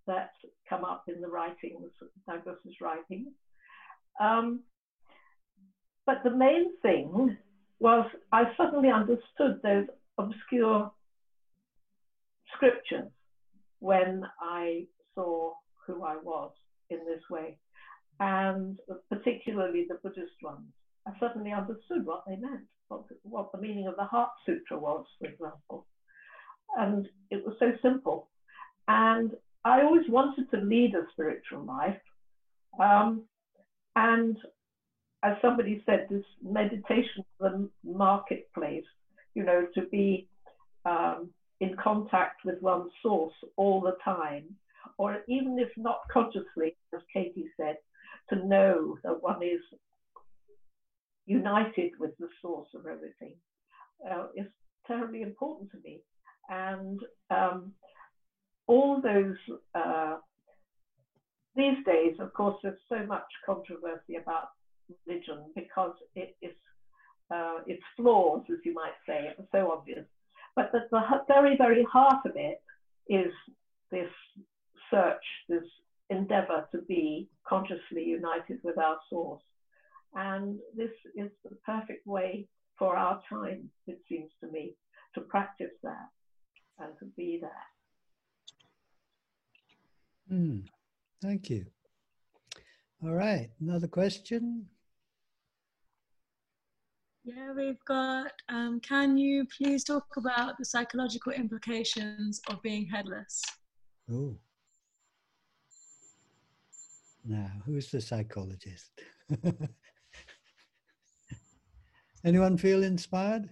that come up in the writings, Douglas's writings. Um, but the main thing was I suddenly understood those obscure scriptures when I saw who I was in this way, and particularly the Buddhist ones. I suddenly understood what they meant, what, what the meaning of the Heart Sutra was, for example. And it was so simple. And I always wanted to lead a spiritual life. Um, and as somebody said, this meditation the marketplace, you know, to be um, in contact with one's source all the time, or even if not consciously, as Katie said, to know that one is united with the source of everything uh, is terribly important to me. And um, all those, uh, these days, of course, there's so much controversy about religion because it is uh, its flaws, as you might say, are so obvious. But the, the very, very heart of it is this search, this endeavor to be consciously united with our source. And this is the perfect way for our time, it seems to me, to practice that and to be there. Mm, thank you. All right, another question. Yeah, we've got. Um, can you please talk about the psychological implications of being headless? Oh. Now, who's the psychologist? *laughs* Anyone feel inspired?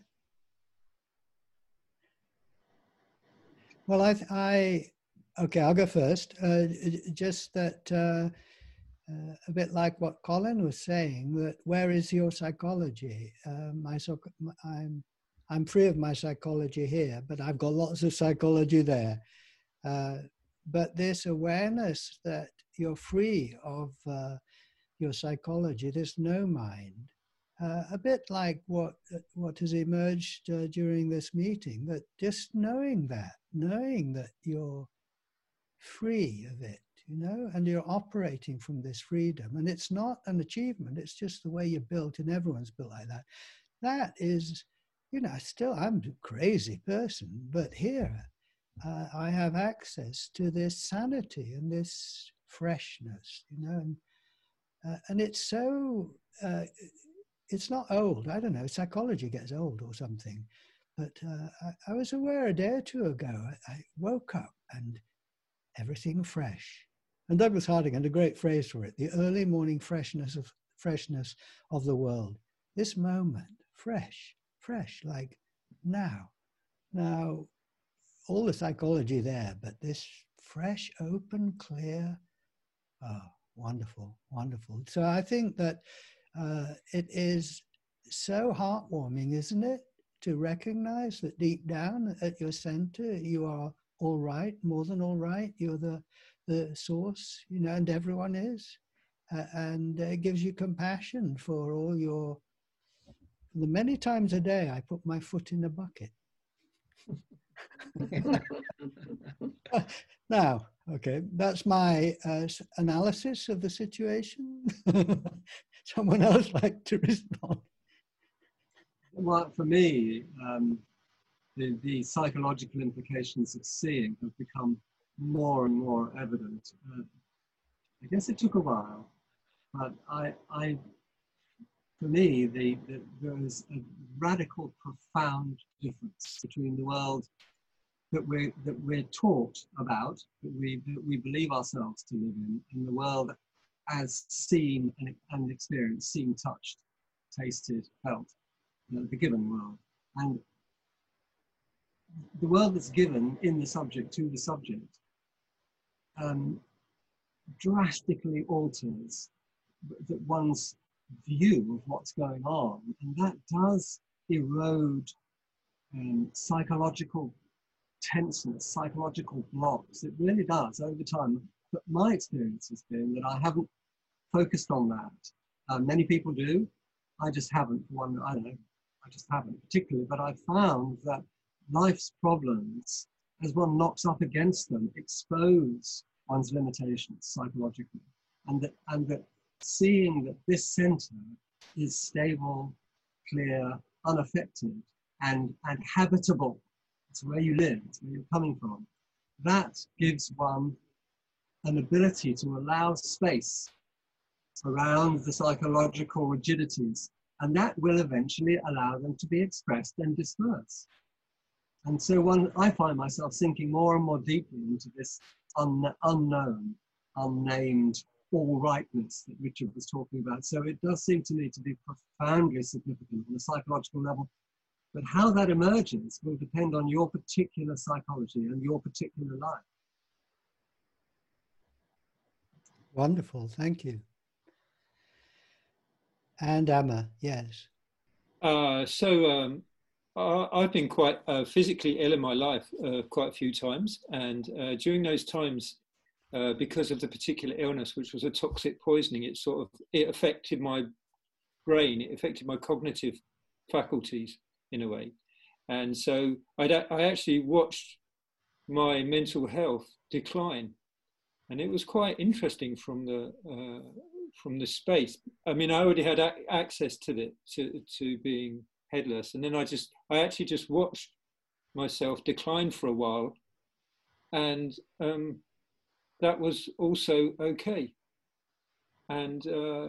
Well, I, I okay, I'll go first. Uh, just that uh, uh, a bit like what Colin was saying, that where is your psychology? Uh, my, I'm, I'm free of my psychology here, but I've got lots of psychology there. Uh, but this awareness that you're free of uh, your psychology, there's no mind. Uh, a bit like what what has emerged uh, during this meeting, that just knowing that, knowing that you're free of it, you know, and you're operating from this freedom. And it's not an achievement, it's just the way you're built, and everyone's built like that. That is, you know, still, I'm a crazy person, but here uh, I have access to this sanity and this freshness, you know, and, uh, and it's so, uh, it's not old. I don't know, psychology gets old or something. But uh, I, I, was aware a day or two ago, I, I woke up and everything fresh. And Douglas Harding had a great phrase for it: the early morning freshness of freshness of the world. This moment, fresh, fresh, like now. Now, all the psychology there, but this fresh, open, clear. Oh, wonderful, wonderful. So I think that uh, it is so heartwarming, isn't it, to recognize that deep down at your center you are all right, more than all right. You're the the source, you know, and everyone is, uh, and it gives you compassion for all your. The many times a day I put my foot in a bucket. *laughs* *laughs* now, okay, that's my uh, analysis of the situation. *laughs* Someone else like to respond? Well, for me, um, the, the psychological implications of seeing have become more and more evident. Uh, I guess it took a while, but I, I for me, the, the, there is a radical, profound difference between the world that we're, that we're taught about, that we, that we believe ourselves to live in, in the world as seen and, and experienced, seen, touched, tasted, felt, you know, the given world. And the world that's given in the subject to the subject um, drastically alters that one's view of what's going on, and that does erode um, psychological tenseness, psychological blocks. It really does over time. But my experience has been that I haven't focused on that. Uh, many people do. I just haven't. One, I don't know. I just haven't particularly. But I found that life's problems, as one knocks up against them, expose one's limitations psychologically, and that and that seeing that this center is stable, clear, unaffected, and and habitable. It's where you live. It's where you're coming from. That gives one an ability to allow space around the psychological rigidities, and that will eventually allow them to be expressed and dispersed. And so one, I find myself sinking more and more deeply into this un, unknown, unnamed all rightness that Richard was talking about. So it does seem to me to be profoundly significant on a psychological level. But how that emerges will depend on your particular psychology and your particular life. Wonderful, thank you. And Emma, yes. Uh, so um, I've been quite uh, physically ill in my life uh, quite a few times, and uh, during those times, uh, because of the particular illness, which was a toxic poisoning, it sort of it affected my brain, it affected my cognitive faculties in a way, and so I'd, I actually watched my mental health decline, and it was quite interesting from the uh, from the space. I mean, I already had access to the to to being headless. And then I just, I actually just watched myself decline for a while. And um, that was also okay. And uh,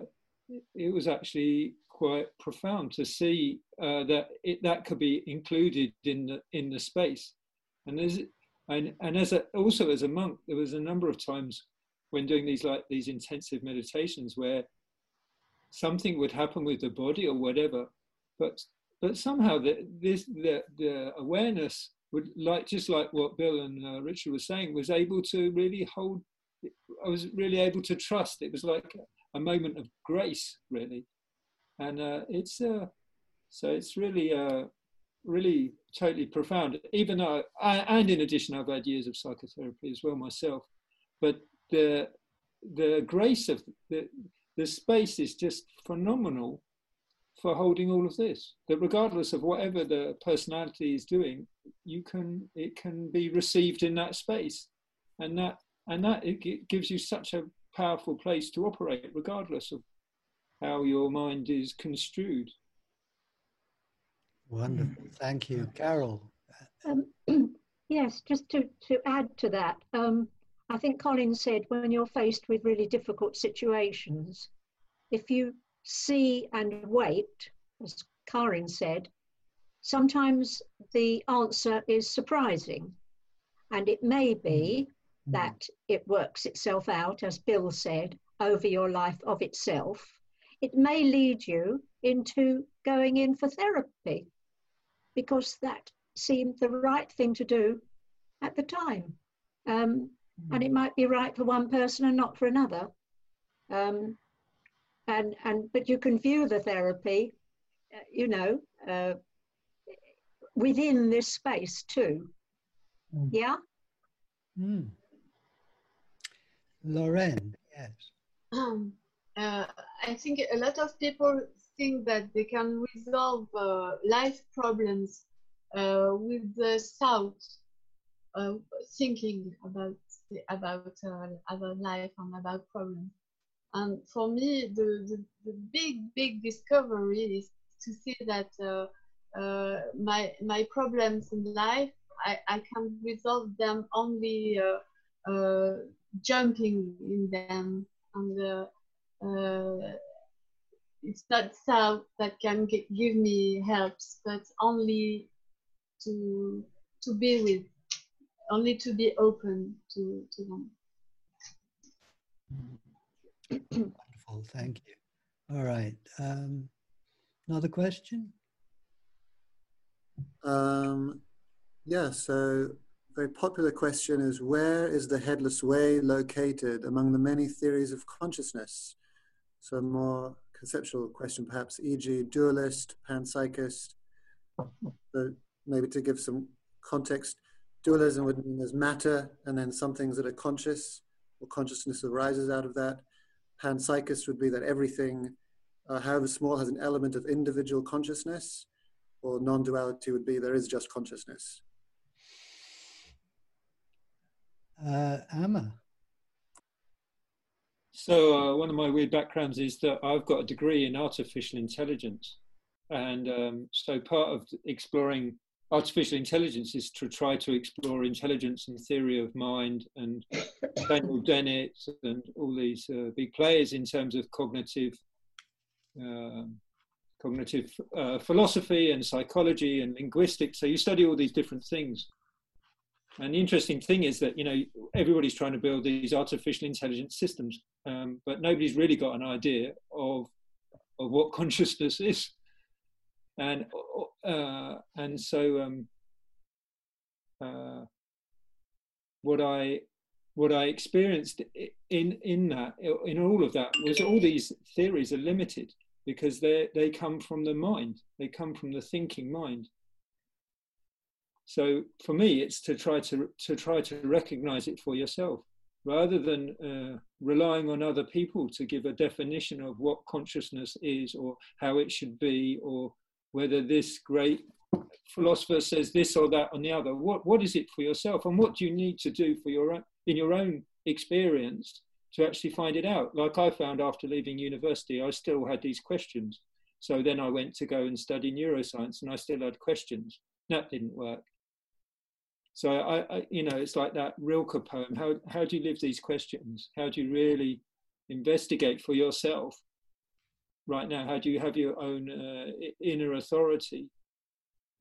it was actually quite profound to see uh, that it, that could be included in the, in the space. And as, and, and as a, also as a monk, there was a number of times when doing these like these intensive meditations where something would happen with the body or whatever, but but somehow the this the the awareness would like just like what Bill and uh, Richard were saying was able to really hold. I was really able to trust. It was like a moment of grace, really, and uh, it's uh, so it's really uh, really totally profound. Even though, I, and in addition, I've had years of psychotherapy as well myself, but the the grace of the the space is just phenomenal for holding all of this. That regardless of whatever the personality is doing, you can it can be received in that space, and that and that it gives you such a powerful place to operate, regardless of how your mind is construed. Wonderful, thank you, Carol. Um, *clears throat* yes, just to to add to that, um, I think Colin said when you're faced with really difficult situations, if you see and wait, as Karin said, sometimes the answer is surprising. And it may be mm. that it works itself out, as Bill said, over your life of itself. It may lead you into going in for therapy because that seemed the right thing to do at the time. Um, mm. And it might be right for one person and not for another. Um, and and but you can view the therapy uh, you know uh, within this space too mm. yeah mm. Lorraine yes um, uh, I think a lot of people think that they can resolve uh, life problems uh, with the thought thinking about about uh, about life and about problems and for me, the, the, the big, big discovery is to see that uh, uh, my, my problems in life, I, I can resolve them only jumping in them. And uh, it's not self that can give me helps, but only to, to be with, only to be open to, to them. Wonderful, thank you. All right. Um, another question? Um, yeah, so very popular question is where is the headless way located among the many theories of consciousness? So a more conceptual question perhaps, e.g. dualist, panpsychist. So maybe to give some context, dualism would mean there's matter and then some things that are conscious or consciousness arises out of that panpsychist would be that everything, uh, however small, has an element of individual consciousness, or non-duality would be there is just consciousness. Uh. So uh, one of my weird backgrounds is that I've got a degree in artificial intelligence, and um, so part of exploring artificial intelligence is to try to explore intelligence and theory of mind and *coughs* Daniel Dennett and all these uh, big players in terms of cognitive uh, cognitive uh, philosophy and psychology and linguistics. So you study all these different things. And the interesting thing is that you know everybody's trying to build these artificial intelligence systems, um, but nobody's really got an idea of of what *laughs* consciousness is. And uh, and so um, uh, what I what I experienced in in that in all of that was all these theories are limited because they they come from the mind. They come from the thinking mind so for me it's to try to to try to recognize it for yourself rather than uh, relying on other people to give a definition of what consciousness is or how it should be or whether this great philosopher says this or that on the other. What, what is it for yourself? And what do you need to do for your own, in your own experience to actually find it out? Like I found after leaving university, I still had these questions. So then I went to go and study neuroscience and I still had questions. That didn't work. So I, I, you know, it's like that Rilke poem. How, how do you live these questions? How do you really investigate for yourself right now? How do you have your own uh, inner authority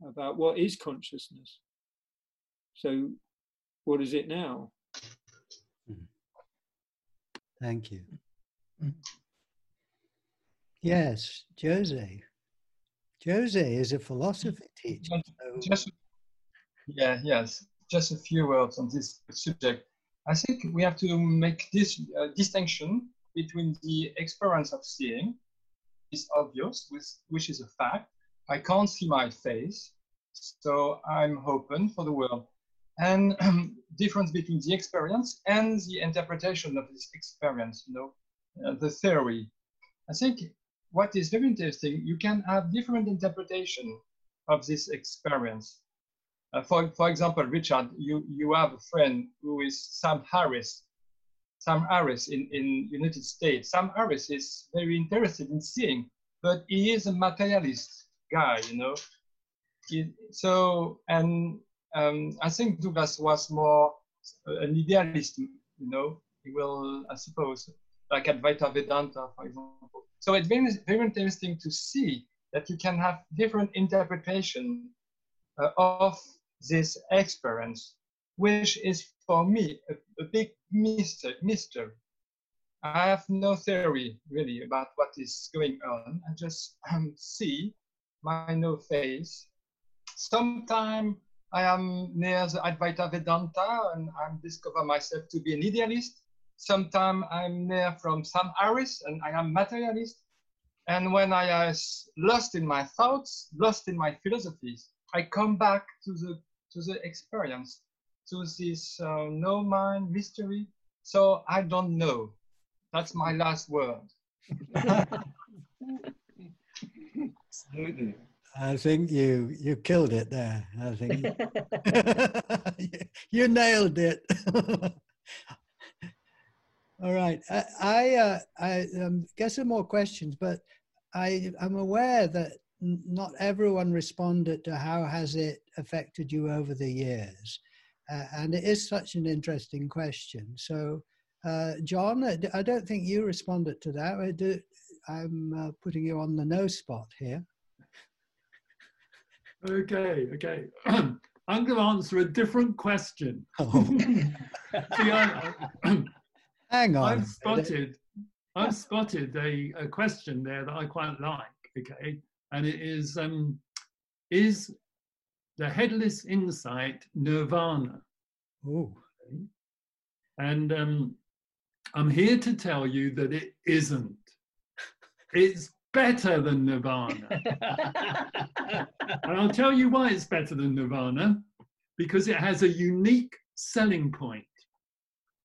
about what is consciousness? So, what is it now? Thank you. *clears throat* Yes, Jose. Jose is a philosophy teacher. So Just, yeah, yes, just a few words on this subject. I think we have to make this uh, distinction between the experience of seeing is obvious, which, which is a fact. I can't see my face, so I'm open for the world. And *clears throat* difference between the experience and the interpretation of this experience, you know, uh, the theory. I think what is very interesting, you can have different interpretation of this experience. Uh, for, for example, Richard, you, you have a friend who is Sam Harris. Sam Harris in, in United States. Sam Harris is very interested in seeing, but he is a materialist guy, you know. He, so, and um, I think Douglas was more an idealist, you know. He will, I suppose, like Advaita Vedanta, for example. So it's very, very interesting to see that you can have different interpretation uh, of this experience, which is for me a, a big mystery, mystery. I have no theory really about what is going on. I just um, see my no face. Sometimes I am near the Advaita Vedanta and I discover myself to be an idealist. Sometimes I'm near from Sam Harris and I am materialist. And when I am lost in my thoughts, lost in my philosophies, I come back to the to the experience, to this uh, no mind mystery. So I don't know. That's my last word. Absolutely. I think you you killed it there. I think you *laughs* nailed it. *laughs* All right. I I, uh, I um, get some more questions, but I I'm aware that n- not everyone responded to how has it affected you over the years, uh, and it is such an interesting question. So, uh, John, I don't think you responded to that. I do, I'm uh, putting you on the no spot here. Okay, okay. *clears throat* I'm going to answer a different question. *laughs* Oh. See, I, I, *laughs* Hang on. I've spotted, I've spotted a, a question there that I quite like. Okay, and it is: um, Is the headless insight nirvana? Oh. And um, I'm here to tell you that it isn't. It's better than nirvana. and I'll tell you why it's better than nirvana because it has a unique selling point.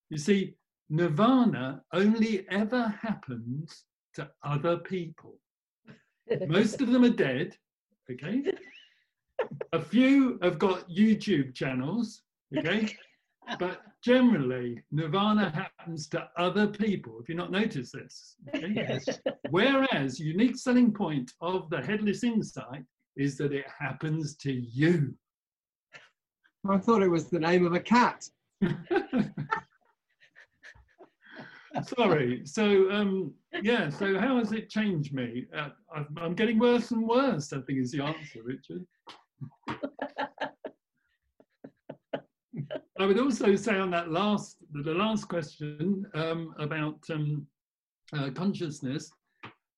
You see, nirvana only ever happens to other people. Most of them are dead, okay? A few have got YouTube channels, okay? *laughs* But generally, nirvana happens to other people, if you not noticed this. Okay? Yes. Whereas, unique selling point of the headless insight is that it happens to you. I thought it was the name of a cat. *laughs* Sorry. So, um, yeah, so how has it changed me? Uh, I'm, getting worse and worse, I think is the answer, Richard. I would also say on that last, the last question um, about um, uh, consciousness,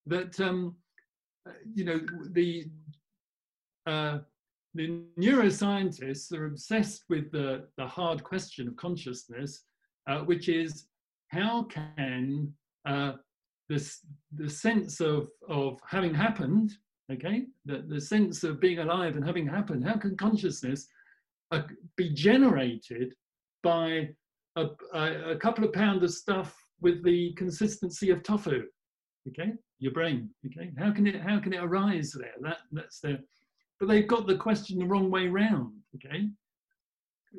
that um, you know the uh, the neuroscientists are obsessed with the the hard question of consciousness, uh, which is how can uh, this the sense of of having happened, okay, the the sense of being alive and having happened, how can consciousness uh, be generated by a, a, a couple of pounds of stuff with the consistency of tofu okay your brain okay? How can it how can it arise there? That that's the but they've got the question the wrong way round okay?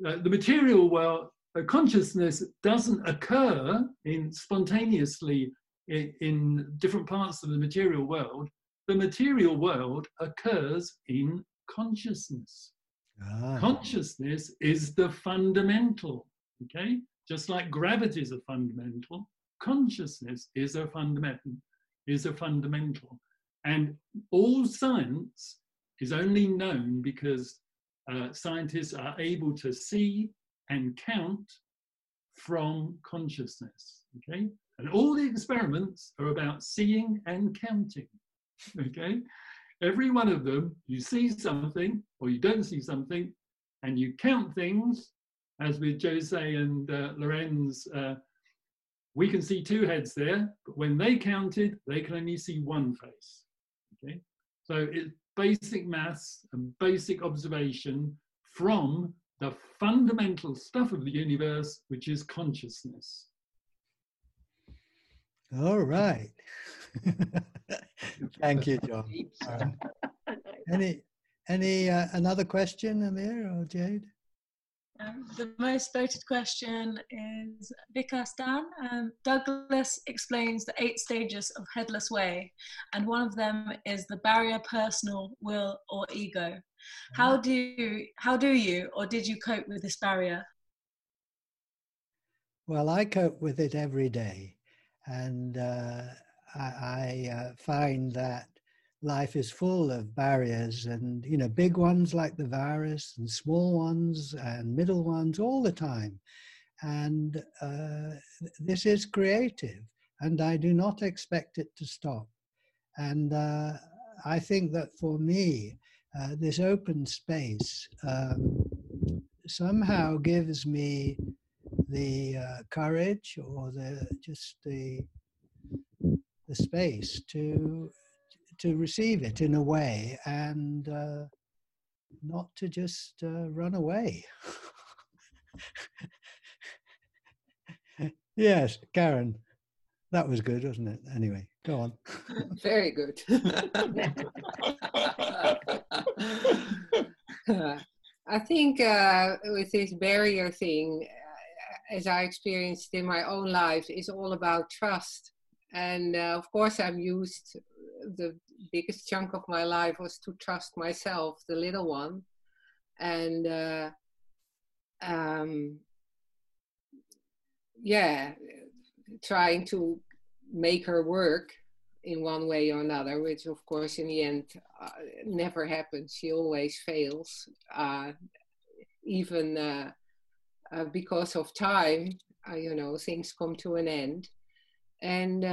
Uh, the material world consciousness doesn't occur in spontaneously in, in different parts of the material world the material world occurs in consciousness Ah. Consciousness is the fundamental, okay? Just like gravity is a fundamental, consciousness is a fundamental, is a fundamental. And all science is only known because uh, scientists are able to see and count from consciousness, okay? And all the experiments are about seeing and counting. *laughs* Okay? Every one of them, you see something or you don't see something, and you count things, as with Jose and uh, Lorenz, uh, we can see two heads there, but when they counted, they can only see one face. Okay? So it's basic maths and basic observation from the fundamental stuff of the universe, which is consciousness. All right. *laughs* Thank you, John. *laughs* Any any uh, another question, Amir or Jade? Um, the most voted question is Vikas Dan. Um, Douglas explains the eight stages of headless way, and one of them is the barrier personal, will, or ego. How do you, how do you or did you cope with this barrier? Well, I cope with it every day, and uh, I, I uh, find that life is full of barriers and you know big ones like the virus and small ones and middle ones all the time. And uh, this is creative and i do not expect it to stop. And uh, i think that for me uh, this open space um, somehow gives me the uh, courage or the just the the space to to receive it in a way and uh, not to just uh, run away. *laughs* yes, Karen, that was good, wasn't it? Anyway, go on. *laughs* Very good. *laughs* I think uh, with this barrier thing, uh, as I experienced in my own life, is all about trust. And uh, of course, I'm used the biggest chunk of my life was to trust myself, the little one, and uh, um, yeah, trying to make her work in one way or another, which of course in the end uh, never happens. She always fails, uh, even uh, uh, because of time. Uh, you know, things come to an end, and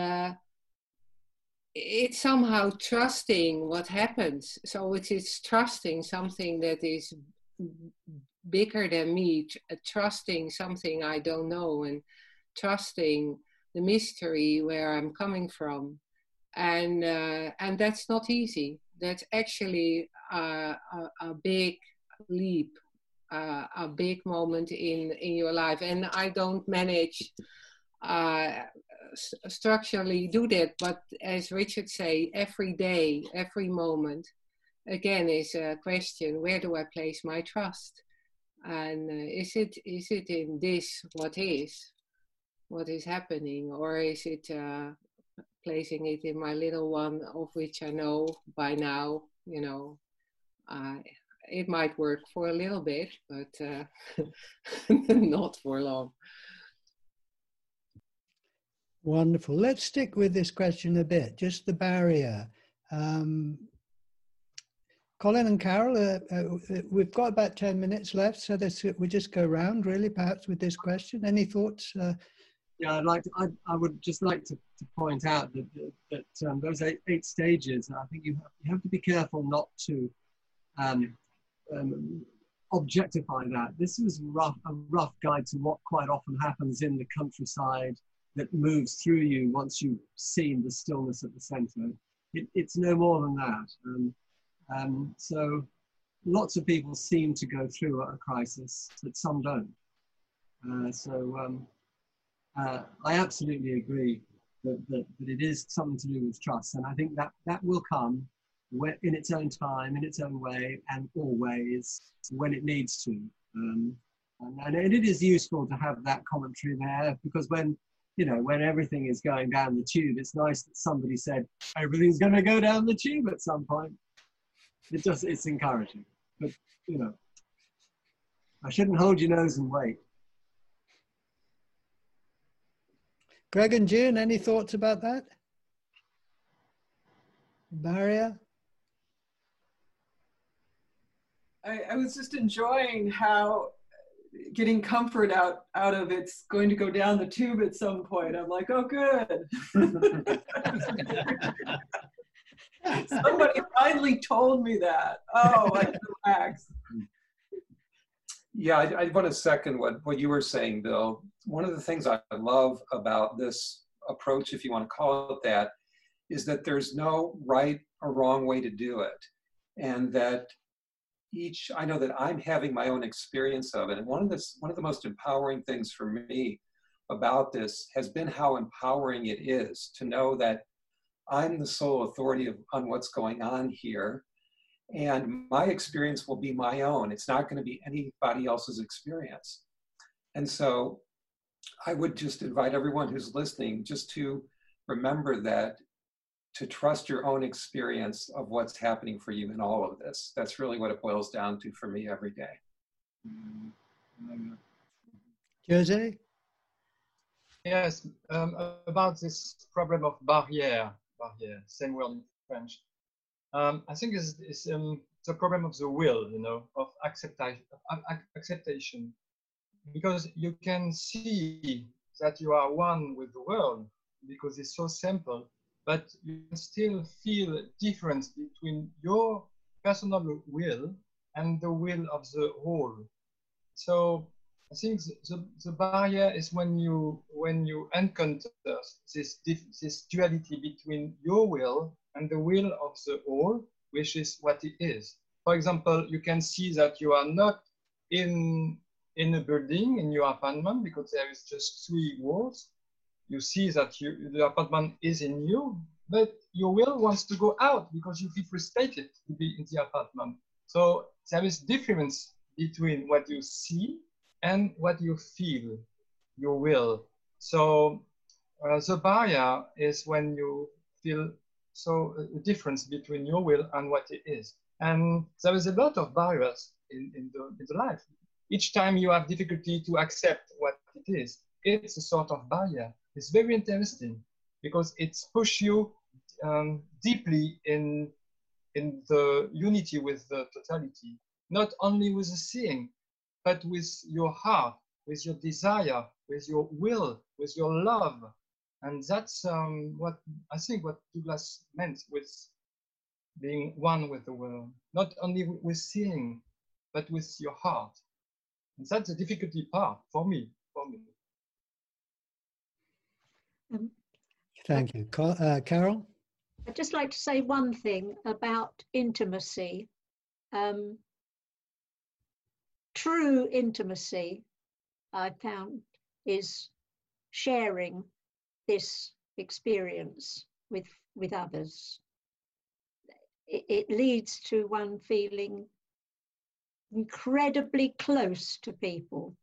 it's somehow trusting what happens. So it is trusting something that is bigger than me, trusting something I don't know, and trusting the mystery where I'm coming from. And uh, and that's not easy. That's actually a, a, a big leap, uh, a big moment in in your life. And I don't manage uh, structurally do that, but as Richard say, every day, every moment, again is a question: Where do I place my trust? And uh, is it is it in this what is, what is happening, or is it uh, placing it in my little one, of which I know by now, you know, uh, it might work for a little bit, but uh, *laughs* not for long. Wonderful. Let's stick with this question a bit, just the barrier. Um, Colin and Carol, uh, uh, we've got about 10 minutes left, so this, we just go round really perhaps with this question. Any thoughts? Uh, yeah, I'd like to, I, I would just like to, to point out that, that, that um, those eight, eight, stages, I think you have, you have to be careful not to um, um, objectify that. This was rough, a rough guide to what quite often happens in the countryside that moves through you once you've seen the stillness at the center. It, it's no more than that. Um, um, so lots of people seem to go through a crisis, but some don't. Uh, so um, uh, I absolutely agree that, that, that, it is something to do with trust. And I think that that will come in its own time, in its own way, and always when it needs to. Um, and, and, it is useful to have that commentary there because when you know, when everything is going down the tube, it's nice that somebody said everything's going to go down the tube at some point. It just, it's encouraging. But, you know, I shouldn't hold your nose and wait. Greg and June, any thoughts about that? Barrier? I, I was just enjoying how getting comfort out out of it's going to go down the tube at some point. I'm like, oh, good. *laughs* Somebody finally told me that. Oh, I can relax. *laughs* Yeah, I, I want to second what, what you were saying, Bill. One of the things I love about this approach, if you want to call it that, is that there's no right or wrong way to do it. And that each, I know that I'm having my own experience of it. And one of the, one of the most empowering things for me about this has been how empowering it is to know that I'm the sole authority of, on what's going on here. And my experience will be my own. It's not going to be anybody else's experience. And so I would just invite everyone who's listening just to remember that to trust your own experience of what's happening for you in all of this. That's really what it boils down to for me every day. Jose? Yes, um, about this problem of barrier, barrier, same word in French. Um, I think it's, um, the problem of the will, you know, of acceptation, because you can see that you are one with the world because it's so simple but you can still feel difference between your personal will and the will of the whole. So I think the, the, the barrier is when you when you encounter this this duality between your will and the will of the whole, which is what it is. For example, you can see that you are not in in a building in your apartment because there is just three walls, you see that you, the apartment is in you, but your will wants to go out because you feel frustrated to be in the apartment. So there is difference between what you see and what you feel, your will. So uh, the barrier is when you feel so a difference between your will and what it is. And there is a lot of barriers in, in, the, in the life. Each time you have difficulty to accept what it is, it's a sort of barrier. It's very interesting because it's push you um, deeply in in the unity with the totality, not only with the seeing, but with your heart, with your desire, with your will, with your love. And that's um, what I think what Douglas meant with being one with the world, not only with seeing, but with your heart. And that's the difficulty part for me, for me. Um, Thank you. Uh, Carol? I'd just like to say one thing about intimacy. Um, true intimacy, I found, is sharing this experience with, with others. It, it leads to one feeling incredibly close to people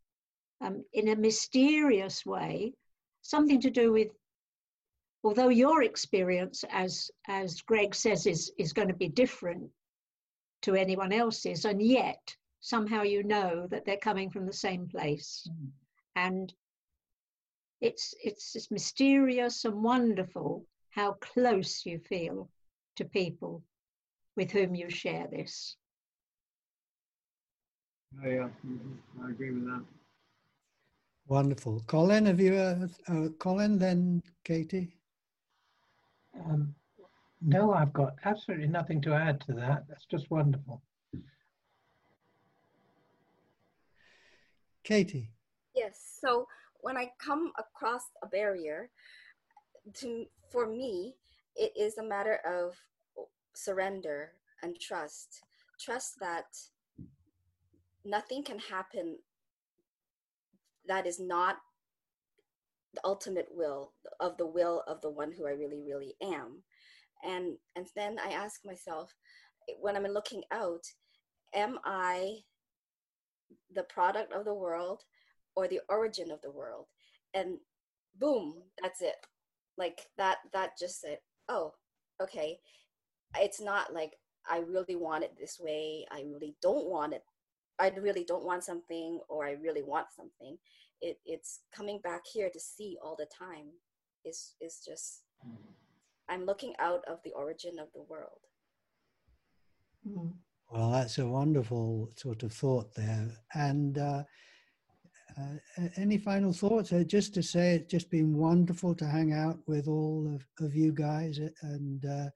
um, in a mysterious way, something to do with although your experience, as as Greg says, is is going to be different to anyone else's, and yet somehow you know that they're coming from the same place, mm. and it's it's just mysterious and wonderful how close you feel to people with whom you share this. Oh, yeah, mm-hmm. I agree with that. Wonderful. Colin, have you, uh, uh, Colin, then Katie? Um, no, I've got absolutely nothing to add to that. That's just wonderful. Katie. Yes. So when I come across a barrier, to for me, it is a matter of surrender and trust. Trust that nothing can happen that is not the ultimate will of the will of the one who I really, really am. And and then I ask myself, when I'm looking out, am I the product of the world or the origin of the world? And boom, that's it. Like that that just said, oh, okay. It's not like I really want it this way. I really don't want it. I really don't want something or I really want something it, it's coming back here to see all the time is is just i'm looking out of the origin of the world well that's a wonderful sort of thought there and uh, uh, any final thoughts? Uh, just to say, it's just been wonderful to hang out with all of, of you guys uh, and uh,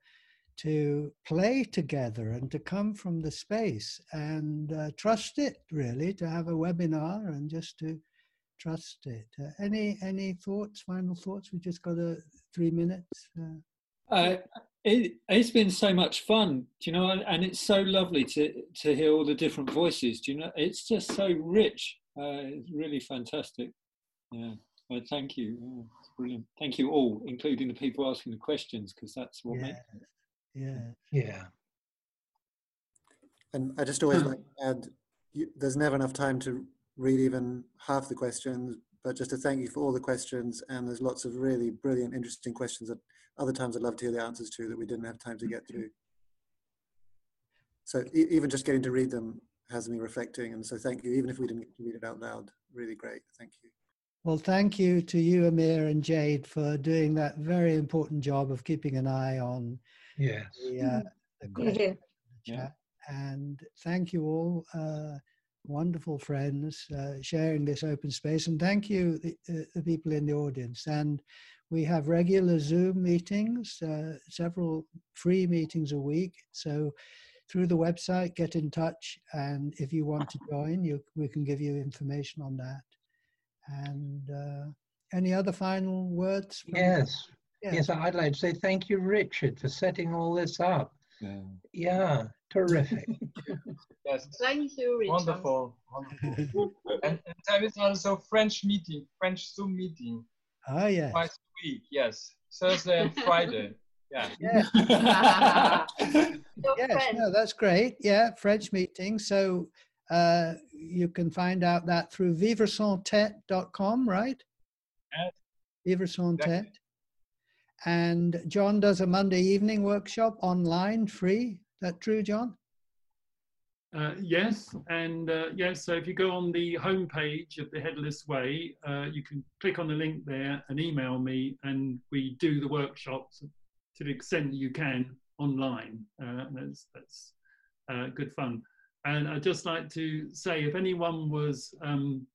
to play together and to come from the space and uh, trust it really to have a webinar and just to trust it. Uh, any any thoughts? Final thoughts? We just got a three minutes. It, it's been so much fun, you know, and it's so lovely to, to hear all the different voices. Do you know, it's just so rich. Uh, it's really fantastic. Yeah, well, thank you. Yeah, it's brilliant. Thank you all, including the people asking the questions, because that's what makes it. yeah. Yeah. And I just always like to add, you, there's never enough time to read even half the questions, but just to thank you for all the questions. And there's lots of really brilliant, interesting questions that other times I'd love to hear the answers to that we didn't have time to get to. So e- even just getting to read them has me reflecting. And so thank you, even if we didn't get to read it out loud. Really great. Thank you. Well, thank you to you, Amir and Jade, for doing that very important job of keeping an eye on Yes. the, uh, the Yeah. in the chat. And thank you all, uh, wonderful friends, uh, sharing this open space. And thank you, the, uh, the people in the audience. And we have regular Zoom meetings, uh, several free meetings a week. So through the website, get in touch. And if you want to join, you, we can give you information on that. And uh, any other final words? from- Yes. Yes, I'd like to say thank you, Richard, for setting all this up. Yeah, yeah terrific. *laughs* Yes. Thank you, Richard. Wonderful. Wonderful. *laughs* and, and there is also French meeting, French Zoom meeting. Ah, yes. Twice a week, yes. Thursday and Friday. Yeah. *laughs* yes, no, that's great. Yeah, French meeting. So uh, you can find out that through vivresanstete.com, right? Yes. Vivresanstete. And John does a Monday evening workshop online, free. That true, John? Uh, yes, and uh, yes, so if you go on the homepage of the Headless Way, uh, you can click on the link there and email me, and we do the workshops to the extent that you can online. Uh, that's that's uh, good fun. And I'd just like to say, if anyone was um,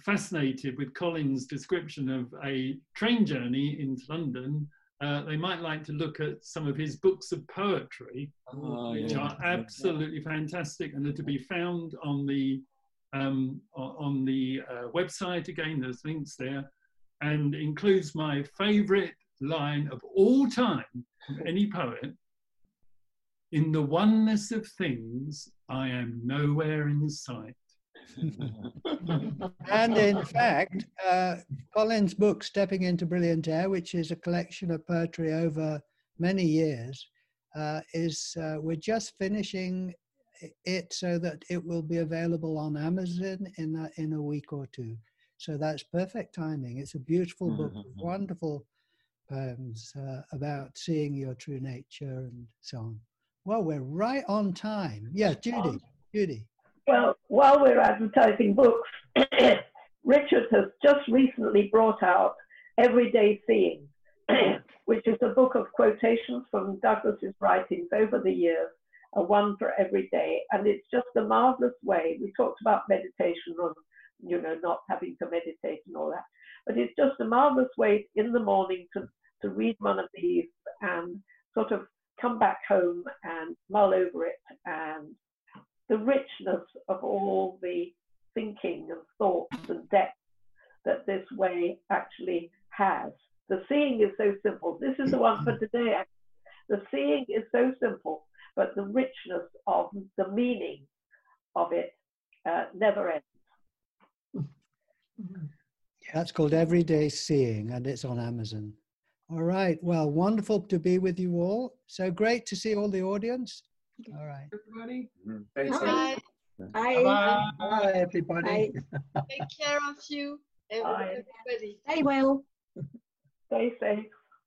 fascinated with Colin's description of a train journey into London, uh, they might like to look at some of his books of poetry, Oh, which yeah. are absolutely fantastic and are to be found on the um, on the uh, website. Again, there's links there, and includes my favourite line of all time from any poet. In the oneness of things, I am nowhere in sight. *laughs* And in fact, uh, Colin's book, Stepping into Brilliant Air, which is a collection of poetry over many years, uh, is uh, we're just finishing it so that it will be available on Amazon in a, in a week or two. So that's perfect timing. It's a beautiful book with wonderful poems uh, about seeing your true nature and so on. Well, we're right on time. Yeah, Judy. Judy. Well, while we're advertising books, *coughs* Richard has just recently brought out Everyday Seeing, *coughs* which is a book of quotations from Douglas's writings over the years, a one for every day. And it's just a marvelous way. We talked about meditation on, you know, not having to meditate and all that. But it's just a marvelous way in the morning to, to read one of these and sort of come back home and mull over it and the richness of all the thinking and thoughts and depth that this way actually has. The seeing is so simple. This is the one for today. The seeing is so simple, but the richness of the meaning of it uh, never ends. That's called Everyday Seeing, and it's on Amazon. All right. Well, wonderful to be with you all. So great to see all the audience. All right. Everybody. Mm-hmm. Thanks. Bye. Bye. Bye, everybody. *laughs* Take care of you, every- Bye. everybody. Stay well. Stay safe.